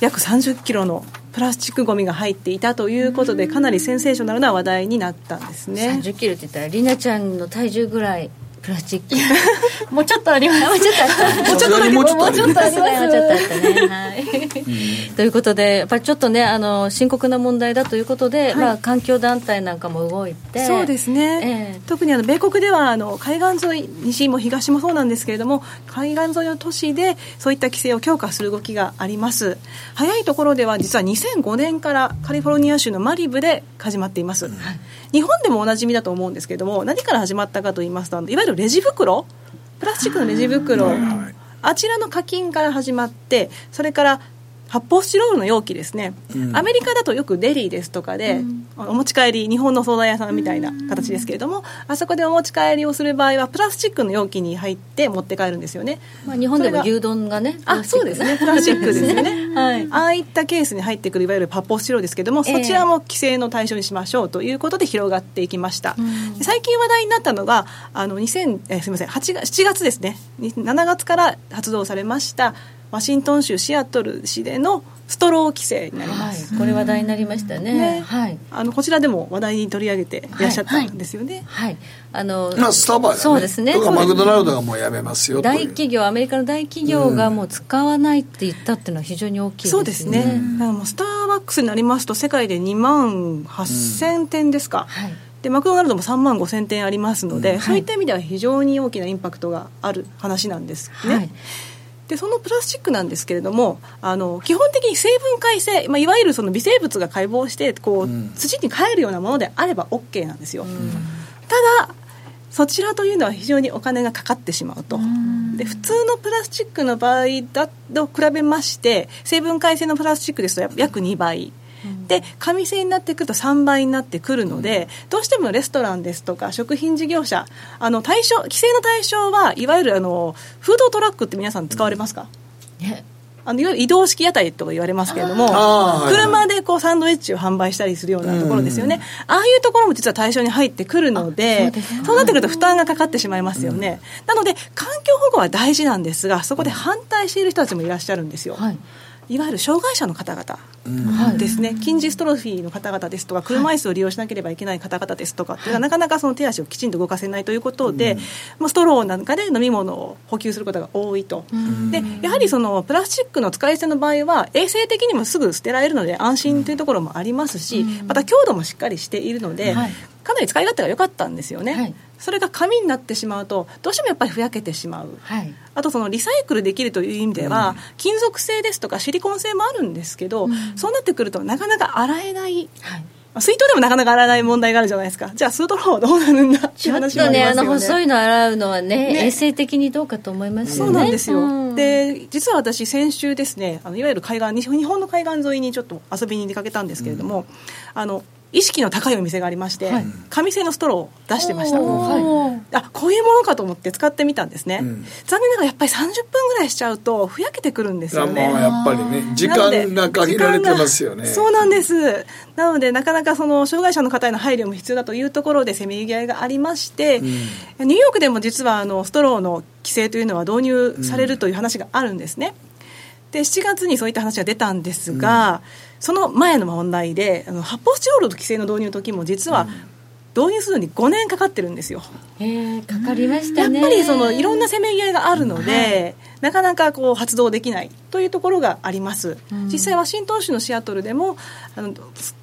約30キロのプラスチックごみが入っていたということでかなりセンセーショナルな話題になったんですね。30キロって言ったらりなちゃんの体重ぐらい。プラスチック。もうちょっとあります。もうちょっともうちょっとあります。もうちょっとありますもうちょっとあったね。はい、ということでやっぱりちょっとねあの深刻な問題だということで、はい、まあ環境団体なんかも動いて。そうですね、えー、特にあの米国ではあの海岸沿い西も東もそうなんですけれども海岸沿いの都市でそういった規制を強化する動きがあります。早いところでは実は2005年からカリフォルニア州のマリブで始まっています、はい。日本でもおなじみだと思うんですけれども何から始まったかと言いますといわゆるレジ袋？プラスチックのレジ袋。あちらの課金から始まってそれから発泡スチロールの容器ですね、うん、アメリカだとよくデリーですとかで、うん、お持ち帰り日本の惣菜屋さんみたいな形ですけれども、うん、あそこでお持ち帰りをする場合はプラスチックの容器に入って持って帰るんですよね、まあ、日本でも牛丼がねあそうですね。プラスチックですよね。はい、ああいったケースに入ってくるいわゆる発泡スチロールですけれども、そちらも規制の対象にしましょうということで広がっていきました、最近話題になったのがあの2000えすみません。8月7月ですね。7月から発動されましたワシントン州シアトル市でのストロー規制になります、はい、これ話題になりましたね、ね、はい、あのこちらでも話題に取り上げていらっしゃったんですよね。はい、はい、あのまあスタバ、ね、そうですね。とかマクドナルドがもうやめますよ大企業アメリカの大企業がもう使わないって言ったっていうのは非常に大きいですね、そうですね。だからもうスターバックスになりますと世界で2万8000店ですか、はい。でマクドナルドも3万5000店ありますので、うん、そういった意味では非常に大きなインパクトがある話なんですね。はいでそのプラスチックなんですけれどもあの基本的に成分解性、まあ、いわゆるその微生物が解剖してこう、うん、土に帰るようなものであれば OK なんですよ、うん、ただそちらというのは非常にお金がかかってしまうと、うん、で普通のプラスチックの場合だと比べまして成分解性のプラスチックですと約2倍で紙製になってくると3倍になってくるので、どうしてもレストランですとか食品事業者あの対象規制の対象はいわゆるあのフードトラックって皆さん使われますか、あのいわゆる移動式屋台と言われますけれども、車でこうサンドイッチを販売したりするようなところですよね、ああいうところも実は対象に入ってくるので、そうなってくると負担がかかってしまいますよね、なので、環境保護は大事なんですが、そこで反対している人たちもいらっしゃるんですよ。はいいわゆる障害者の方々ですね、筋ジストロフィーの方々ですとか、車椅子を利用しなければいけない方々ですとかっていうのは、なかなかその手足をきちんと動かせないということで、うん、ストローなんかで飲み物を補給することが多いと、でやはりそのプラスチックの使い捨ての場合は、衛生的にもすぐ捨てられるので、安心というところもありますし、また強度もしっかりしているので、かなり使い勝手が良かったんですよね、はい、それが紙になってしまうとどうしてもやっぱりふやけてしまう、はい、あとそのリサイクルできるという意味では、うん、金属製ですとかシリコン製もあるんですけど、うん、そうなってくるとなかなか洗えない、はい。水筒でもなかなか洗えない問題があるじゃないですか。じゃあ、スートローはどうなるんだ？っていう話もありますよね。ね、あの、細いの洗うのはね、ね。衛生的にどうかと思いますよね。そうなんですよ。うん、で、実は私、先週ですね、あのいわゆる海岸、日本の海岸沿いにちょっと遊びに出かけたんですけれども、うん、あの、意識の高いお店がありまして、はい、紙製のストローを出してました、はい、あこういうものかと思って使ってみたんですね、うん、残念ながらやっぱり30分ぐらいしちゃうとふやけてくるんですよね。やっぱりね時間が限られてますよね。そうなんです。なのでなかなかその障害者の方への配慮も必要だというところでせめぎ合いがありまして、うん、ニューヨークでも実はあのストローの規制というのは導入されるという話があるんですね、うん、で7月にそういった話が出たんですが、うんその前の問題であの発泡スチロールの規制の導入の時も実は、導入するのに5年かかってるんですよ。へかかりましたね。やっぱりそのいろんなせめぎ合いがあるので、はい、なかなかこう発動できないというところがあります。うん、実際ワシントン州のシアトルでもあの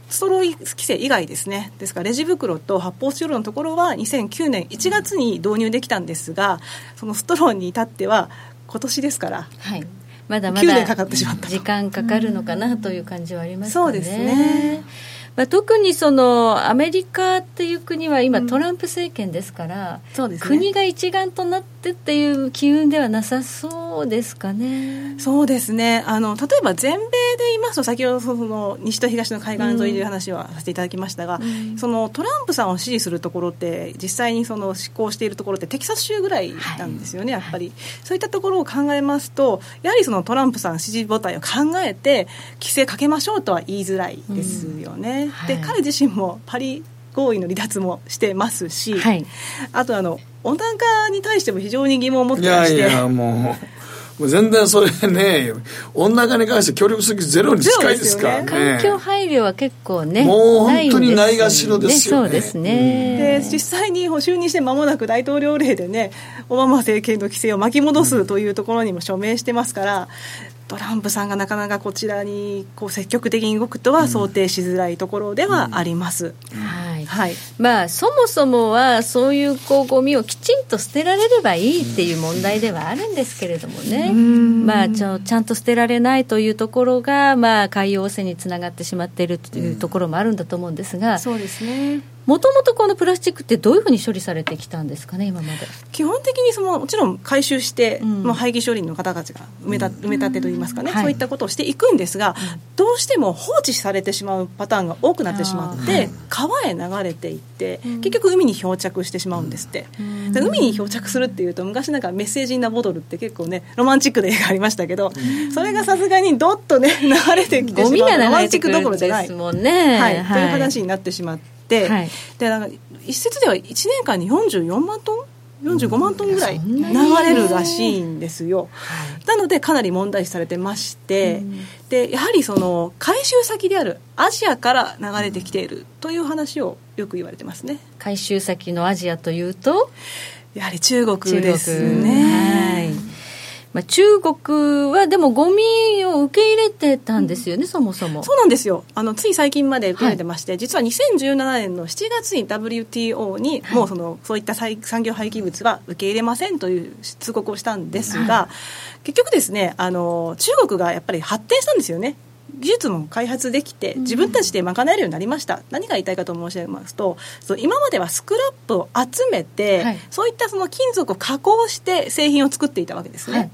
ストロー規制以外ですねですからレジ袋と発泡スチロールのところは2009年1月に導入できたんですがそのストローに至っては今年ですから、はい、まだま9だ年かかってしまったと時間かかるのかなという感じはありますかね。そうですねまあ、特にそのアメリカっていう国は今、トランプ政権ですから、そうですね。国が一丸となってっていう機運ではなさそうですかね。そうですね。あの例えば全米で言いますと先ほどその西と東の海岸沿いという話はさせていただきましたが、そのトランプさんを支持するところって実際にその執行しているところってテキサス州ぐらいなんですよね、やっぱり、そういったところを考えますとやはりそのトランプさん支持母体を考えて規制かけましょうとは言いづらいですよね、はい。で彼自身もパリ合意の離脱もしてますし、はい。あとあの温暖化に対しても非常に疑問を持っいてまして。やいや、もう、もう全然それね、温暖化に関して協力すぎゼロに近いですからね。環境配慮は結構ね、もう本当にないがしろですよね。そうですね。で実際に就任して間もなく大統領令でねオバマ政権の規制を巻き戻すというところにも署名してますから、トランプさんがなかなかこちらにこう積極的に動くとは想定しづらいところではあります。はい。はい。まあ、そもそもはそういうこうゴミをきちんと捨てられればいいっていう問題ではあるんですけれどもね、まあ、ちょちゃんと捨てられないというところが、まあ、海洋汚染につながってしまっているというところもあるんだと思うんですが。そうですねもともとこのプラスチックってどういうふうに処理されてきたんですかね、今まで。基本的にそのもちろん回収して、ん。まあ、廃棄処理の方たちが埋めた埋め立てといいますかね、はい。そういったことをしていくんですが、どうしても放置されてしまうパターンが多くなってしまって、川へ流れていって、結局海に漂着してしまうんですって、で海に漂着するっていうと昔なんかメッセージインナボトルって結構ねロマンチックな映画ありましたけど、それがさすがにどっとね 流れてきてしまうゴミが流れてくるどころじゃない。んですもんね。はい、という話になってしまって、はい。でなんか一説では1年間に44万トン？45万トンぐらい流れるらしいんですよ、なのでかなり問題視されてまして、でやはりその回収先であるアジアから流れてきているという話をよく言われてますね。回収先のアジアというと？やはり中国ですね。はいまあ、中国はでもゴミを受け入れてたんですよね、そもそも。そうなんですよ。あのつい最近まで受け入れてまして、実は2017年の7月に WTO にもうその、そういった産産業廃棄物は受け入れませんという通告をしたんですが、結局ですねあの中国がやっぱり発展したんですよね。技術も開発できて自分たちで賄えるようになりました、何が言いたいかと申し上げますとそう今まではスクラップを集めて、はい。そういったその金属を加工して製品を作っていたわけですね、はい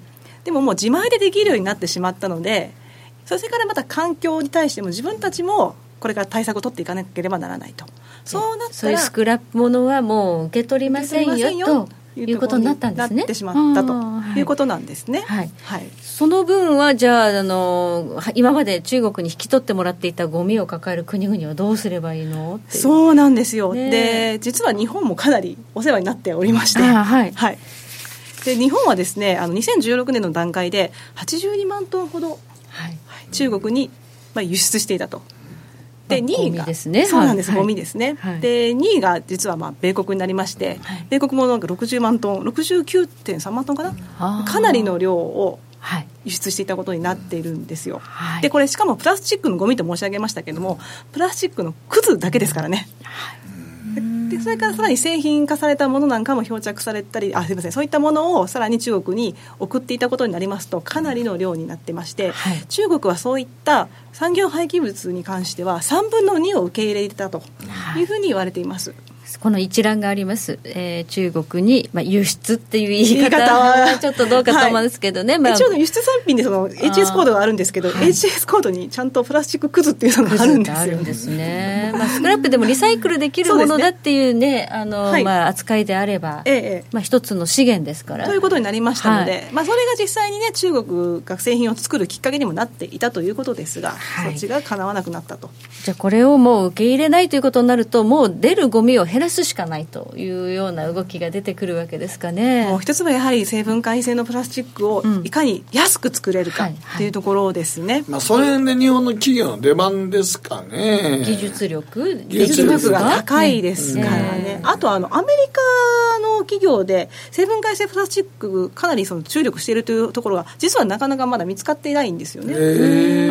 でももう自前でできるようになってしまったのでそれからまた環境に対しても自分たちもこれから対策を取っていかなければならないと。そうなったらそういうスクラップものはもう受け取りませんよということになったんですね。なってしまったとい。いうことなんですね。はい。はい。その分はじゃああのは今まで中国に引き取ってもらっていたゴミを抱える国々はどうすればいいの？そうなんですよ、ねで実は日本もかなりお世話になっておりまして、はいはい、で日本はですねあの2016年の段階で82万トンほどはい。はい中国に、まあ、輸出していたと。でまあ2位がね。そうなんです、はい。ゴミですね、はい。で2位が実はまあ米国になりまして、はい。米国もなんか60万トン69.3万トンかな？かなりの量をはい。輸出していたことになっているんですよ、はい。でこれしかもプラスチックのゴミと申し上げましたけどもプラスチックのくずだけですからね、でそれからさらに製品化されたものなんかも漂着されたりあすみません。そういったものをさらに中国に送っていたことになりますとかなりの量になってまして、はい。中国はそういった産業廃棄物に関しては3分の2を受け入れたというふうに言われています、この一覧があります、えー中国に、まあ、輸出っていう言い方はちょっとどうかと思うんですけどね、まあ一応輸出産品でその HS コードがあるんですけど、はい。HS コードにちゃんとプラスチックくずっていうのがあるんですよ。あるんですね、まあ、スクラップでもリサイクルできるものだっていうねあの、はいまあ、扱いであれば、ええええ。まあ、一つの資源ですから。ということになりましたので、はい。まあ、それが実際にね中国が製品を作るきっかけにもなっていたということですが、はい。そっちが叶わなくなったと。じゃあこれをもう受け入れないということになるともう出るゴミを減らすしかないというような動きが出てくるわけですかね。もう一つはやはり成分解性のプラスチックをうんいかに安く作れるかはいっていうところですね、まあ、その辺で日本の企業の出番ですかね。技術力技技術力がか高いですからね、ね。あとあのアメリカの企業で成分解性プラスチックかなりその注力しているというところが実はなかなかまだ見つかっていないんですよね、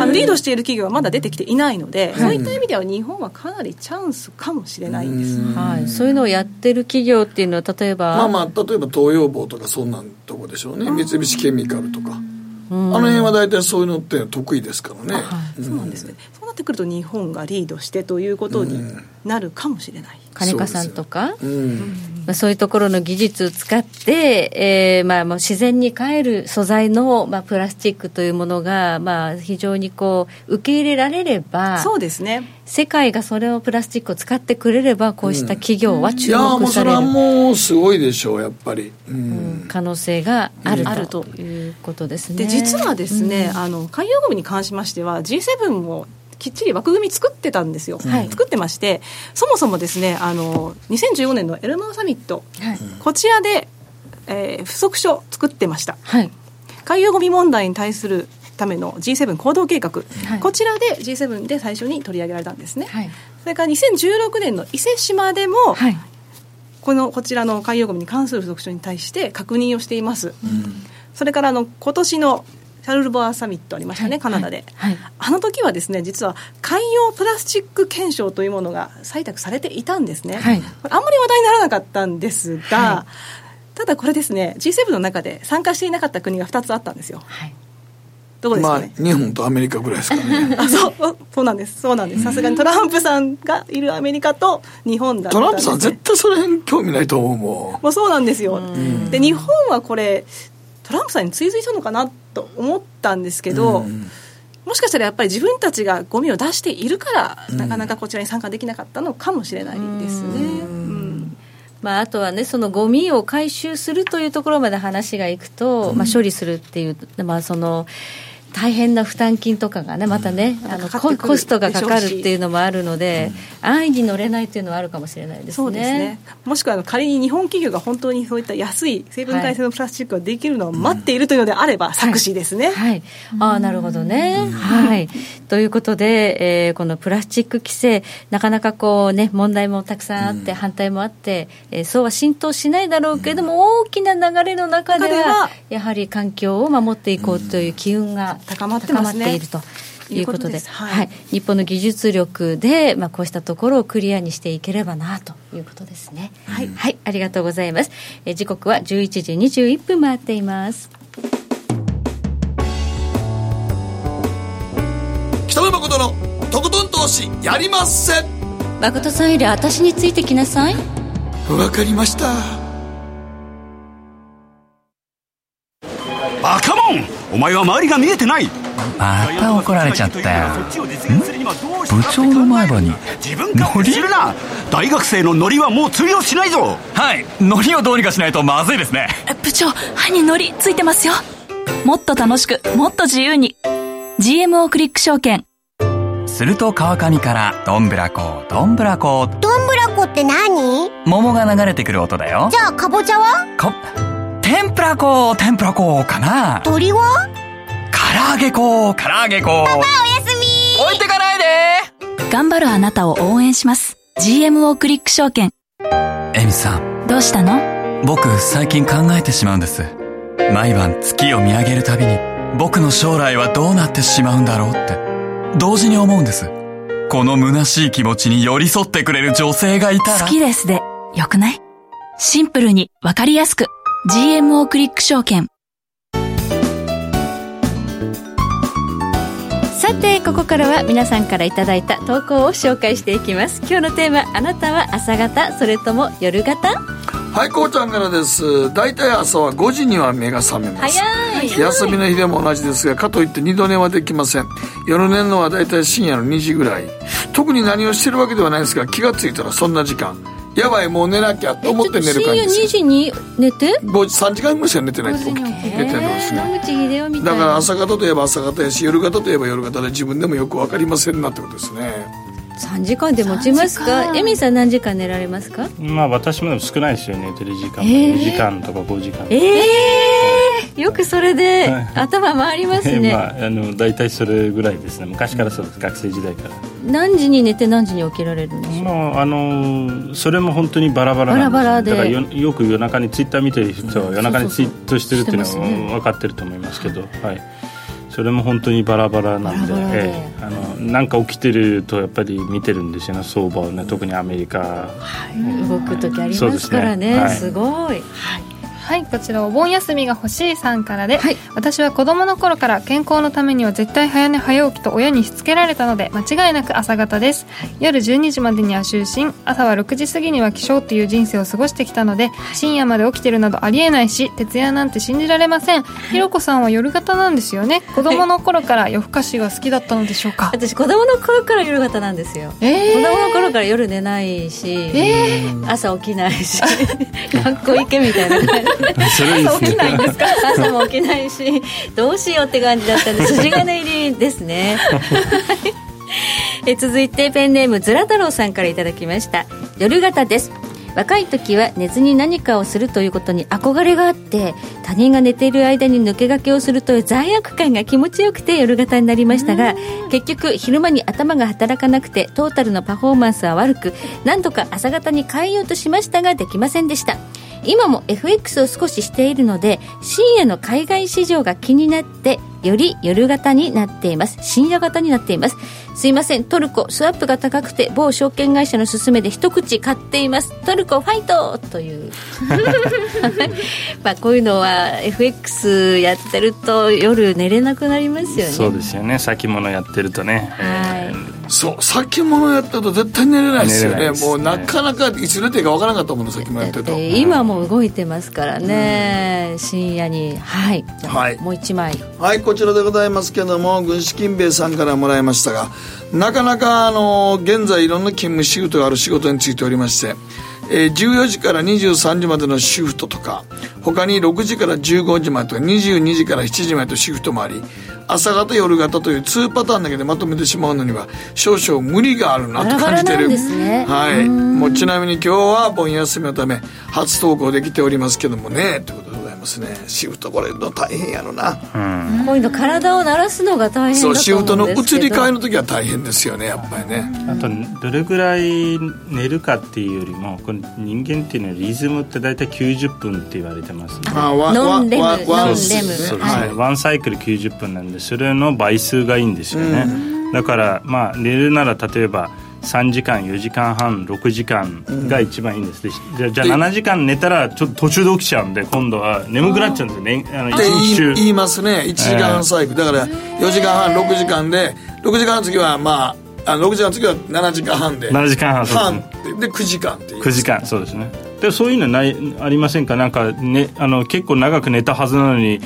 あのリードしている企業はまだ出てきていないので、そういった意味では日本はかなりチャンスかもしれないんです、はい、そういうのをやってる企業っていうのは例えば、まあまあ、例えば東洋棒とかそんなんとこでしょうね。三菱ケミカルとか。あの辺は大体そういうのって得意ですからね、そうなんですね。そうなってくると日本がリードしてということになるかもしれない、金子さんとか。そう,、まあ、そういうところの技術を使って、えーまあ、もう自然に帰る素材の、まあ、プラスチックというものが、まあ、非常にこう受け入れられればそうですね。世界がそれをプラスチックを使ってくれればこうした企業は注目される、いやもうそれはもうすごいでしょうやっぱり、うん。可能性がある,、あるということですね。で実はですね、あの海洋ゴミに関しましては G7 もきっちり枠組み作ってたんですよ、はい、作ってましてそもそもですねあの2015年のエルマウサミット、はい、こちらで、えー、不足書作ってました、はい、海洋ゴミ問題に対するための G7 行動計画、はい、こちらで G7 で最初に取り上げられたんですね、はい、それから2016年の伊勢志摩でも、はい、このこちらの海洋ゴミに関する不足書に対して確認をしています、うん、それからあの今年のシャルルボアサミットありましたね、はい、カナダで、はい、あの時はですね実は海洋プラスチック検証というものが採択されていたんですね、はい、あんまり話題にならなかったんですが、ただこれですね G7 の中で参加していなかった国が2つあったんですよ、どこですかね、まあ、日本とアメリカぐらいですかね。あそう。そうなんです。そうなんです。さすがにトランプさんがいるアメリカと日本だったトランプさん絶対それ辺興味ないと思うもん。もうそうなんですよ。で日本はこれトランプさんに追随したのかなと思ったんですけど、もしかしたらやっぱり自分たちがゴミを出しているから、なかなかこちらに参加できなかったのかもしれないですね。まあ、あとはね、そのゴミを回収するというところまで話がいくと、まあ、処理するっていう、まあ、その、大変な負担金とかがねまたね、うん、あのコストがかかるっていうのもあるので、うん、安易に乗れないっていうのはあるかもしれないですね。そうですねもしくは仮に日本企業が本当にそういった安い成分解性のプラスチックができるのを待っているというのであれば、作詞ですね、はい、はい、ああなるほどね、はい。ということで、えー、このプラスチック規制なかなかこうね問題もたくさんあって、反対もあって、えー、そうは浸透しないだろうけれども、大きな流れの中ではやはり環境を守っていこうという機運が高まってます、ね、いると。いうことで、はい、はい、日本の技術力で、まあ、こうしたところをクリアにしていければなということですね。はい、はい、ありがとうございます。え時刻は11時21分回っています。北野誠のとことん投資やりません。誠さんより私についてきなさい。わかりました。バカモンお前は周りが見えてない。また怒られちゃったよ。部長の前歯に自分勝手するな。大学生のノリはもう通用しないぞ。はい。ノリをどうにかしないとまずいですね。部長歯にノリついてますよ。もっと楽しくもっと自由に。GMO クリック証券。すると川上からどんぶらこどんぶらこ。どんぶらこって何？桃が流れてくる音だよ。じゃあかぼちゃは？か天ぷら粉、天ぷら粉かな鳥は？唐揚げ粉、唐揚げ粉。パパおやすみ置いてかないで頑張るあなたを応援します。GMO クリック証券。エミさん。どうしたの？僕、最近考えてしまうんです。毎晩月を見上げるたびに、僕の将来はどうなってしまうんだろうって、同時に思うんです。この虚しい気持ちに寄り添ってくれる女性がいたら。好きですで、よくない？シンプルにわかりやすく。GMO クリック証券。さてここからは皆さんからいただいた投稿を紹介していきます。今日のテーマあなたは朝方それとも夜型はいこうちゃんからです。大体朝は5時には目が覚めます。休みの日でも同じですがかといって二度寝はできません。夜寝るのは大体深夜の2時ぐらい。特に何をしてるわけではないですが気が付いたらそんな時間やばいもう寝なきゃと思って寝る感じです深夜2時に寝て？3時間ぐらいしか寝てないと寝てないですね。だから朝方といえば朝方やし夜方といえば夜方で自分でもよく分かりませんなってことですね。3時間で持ちますか？エミさん何時間寝られますか？まあ私も少ないですよね。寝てる時間えー、4時間とか5時間ええー、よくそれで頭回りますね、まあ、あの大体それぐらいですね。昔からそうです。学生時代から。何時に寝て何時に起きられるんですか、まあ、あのそれも本当にバラバラバラバラで。だからよよく夜中にツイッター見てる人は夜中にツイートしてるっていうのは分かってると思いますけど、はい。それも本当にバラバラなんでバえー、あのなんか起きてるとやっぱり見てるんですよね。相場をね。特にアメリカ、はい、動く時ありますからね、ね。はい、すごい、はいはいこちらお盆休みが欲しいさんからで、はい、私は子供の頃から健康のためには絶対早寝早起きと親にしつけられたので間違いなく朝方です、はい、夜12時までには就寝朝は6時過ぎには起床という人生を過ごしてきたので深夜まで起きてるなどありえないし徹夜なんて信じられません、ひろこさんは夜型なんですよね。子供の頃から夜更かしが好きだったのでしょうか？私子供の頃から夜型なんですよ、えー、子供の頃から夜寝ないし、えー、朝起きないし 学校行けみたいな感じ朝起きないんですか朝も起きないしどうしようって感じだったんで筋金入りですねえ続いてペンネームずら太郎さんからいただきました夜型です若い時は寝ずに何かをするということに憧れがあって他人が寝ている間に抜け駆けをするという罪悪感が気持ちよくて夜型になりましたが結局昼間に頭が働かなくてトータルのパフォーマンスは悪く何とか朝方に変えようとしましたができませんでした。今も FX を少ししているので深夜の海外市場が気になってより夜型になっています。深夜型になっています。すいません。トルコスワップが高くて某証券会社の勧めで一口買っています。トルコファイト!という。まあこういうのは FX やってると夜寝れなくなりますよね。そうですよね。先物やってるとね、はい、そう先物やってると絶対寝れないですよね、ね、もうなかなかいつ寝ていいか分からなかったもの先物やってると今も動いてますからね、うん、深夜に。はい、はい、もう一枚。はいこちらでございますけども軍資金兵衛さんからもらいましたがなかなかあの現在いろんな勤務シフトがある仕事についておりまして、えー、14時から23時までのシフトとか他に6時から15時までとか22時から7時までとシフトもあり朝方夜方という2パターンだけでまとめてしまうのには少々無理があるなと感じてる、ね、はい。もうちなみに今日は盆休みのため初投稿できておりますけどもねということでますねシフトこれの大変やろな、うん、こういうの体を慣らすのが大変だと思うんですそうシフトの移り替えの時は大変ですよねやっぱりね。あとどれぐらい寝るかっていうよりもこの人間っていうのはリズムって大体90分って言われてます、ね、あワノンレムノンレム。そうですね、はい、ワンサイクル90分なんでそれの倍数がいいんですよね、だからまあ寝るなら例えば3時間4時間半6時間が一番いいんです、うん、じゃあ7時間寝たらちょっと途中で起きちゃうんで今度は眠くなっちゃうんですよ。ねあの日言いますね。1時間半サイクル、だから4時間半6時間で6時間の次はまああ6時間の次は7時間半で。7時間半半で9時間っていう。9時間そうですねでそういうのないありませんか？なんか、ね、あの結構長く寝たはずなのに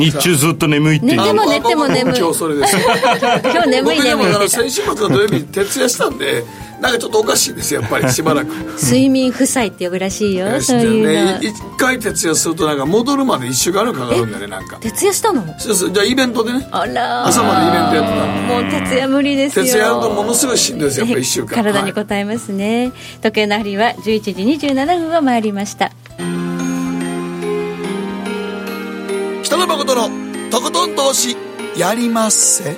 日中ずっと眠いっていう。寝ても寝ても眠い。今日それです。今日眠い眠い僕先週末の土曜日徹夜したんでなんかちょっとおかしいですやっぱり しばらく。睡眠負債って呼ぶらしいよそういうね一回徹夜するとなんか戻るまで1週間かかるんだねなんか。徹夜したの？そうそうじゃあイベントでねあら朝までイベントやってたもう徹夜無理ですよ。徹夜やるとものすごいしんどいですやっぱ1週間。体に応えますね、はい、時計の針は11時27分を回りました。北野誠のとことん投資やりまっせ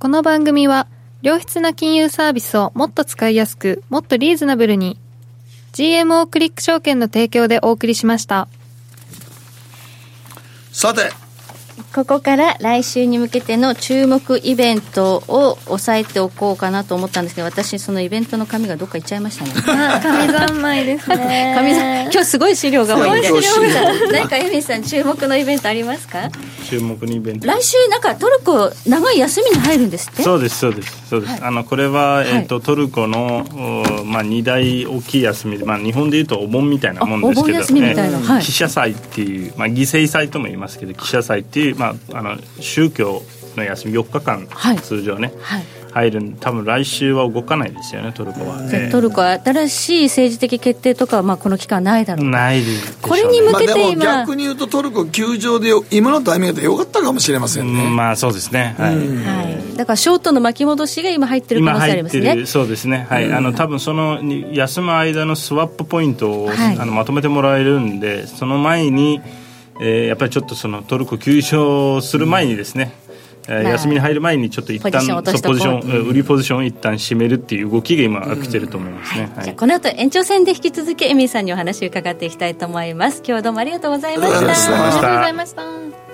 この番組は良質な金融サービスをもっと使いやすくもっとリーズナブルに GMO クリック証券の提供でお送りしました。さてここから来週に向けての注目イベントを押さえておこうかなと思ったんですけど私そのイベントの紙がどっか行っちゃいましたね。紙三昧ですね。紙今日すごい資料が多いで。す何かエミさん注目のイベントありますか？注目のイベント。来週なんかトルコ長い休みに入るんですって？そうですそうですそうです、はい、あのこれは、えーと、はい、トルコの、まあ、2大大きい休みで、まあ、日本でいうとお盆みたいなもんですけど、ね、はい、記者祭っていう、まあ、犠牲祭とも言いますけど記者祭っていう、まあ、あの宗教の休み4日間、通常ね、はい。入る多分来週は動かないですよねトルコは、ね、トルコは新しい政治的決定とかはまあこの期間ないだろう。ないでね、これに向けて今、まあ、逆に言うとトルコ休場で今のタイミングでよかったかもしれませんね、うん、まあそうですね。はい、はい、だからショートの巻き戻しが今入ってる可能性ありますね。そうですね。はい、うん、あの多分その休む間のスワップポイントを、はい、あのまとめてもらえるんでその前にえー、やっぱりちょっとそのトルコ休場する前にですね、えー、休みに入る前にちょっと一旦ポジション売りポジションを一旦締めるっていう動きが今起きてると思いますね、はい、この後延長戦で引き続きエミーさんにお話を伺っていきたいと思います。今日はどうもありがとうございました。ありがとうございました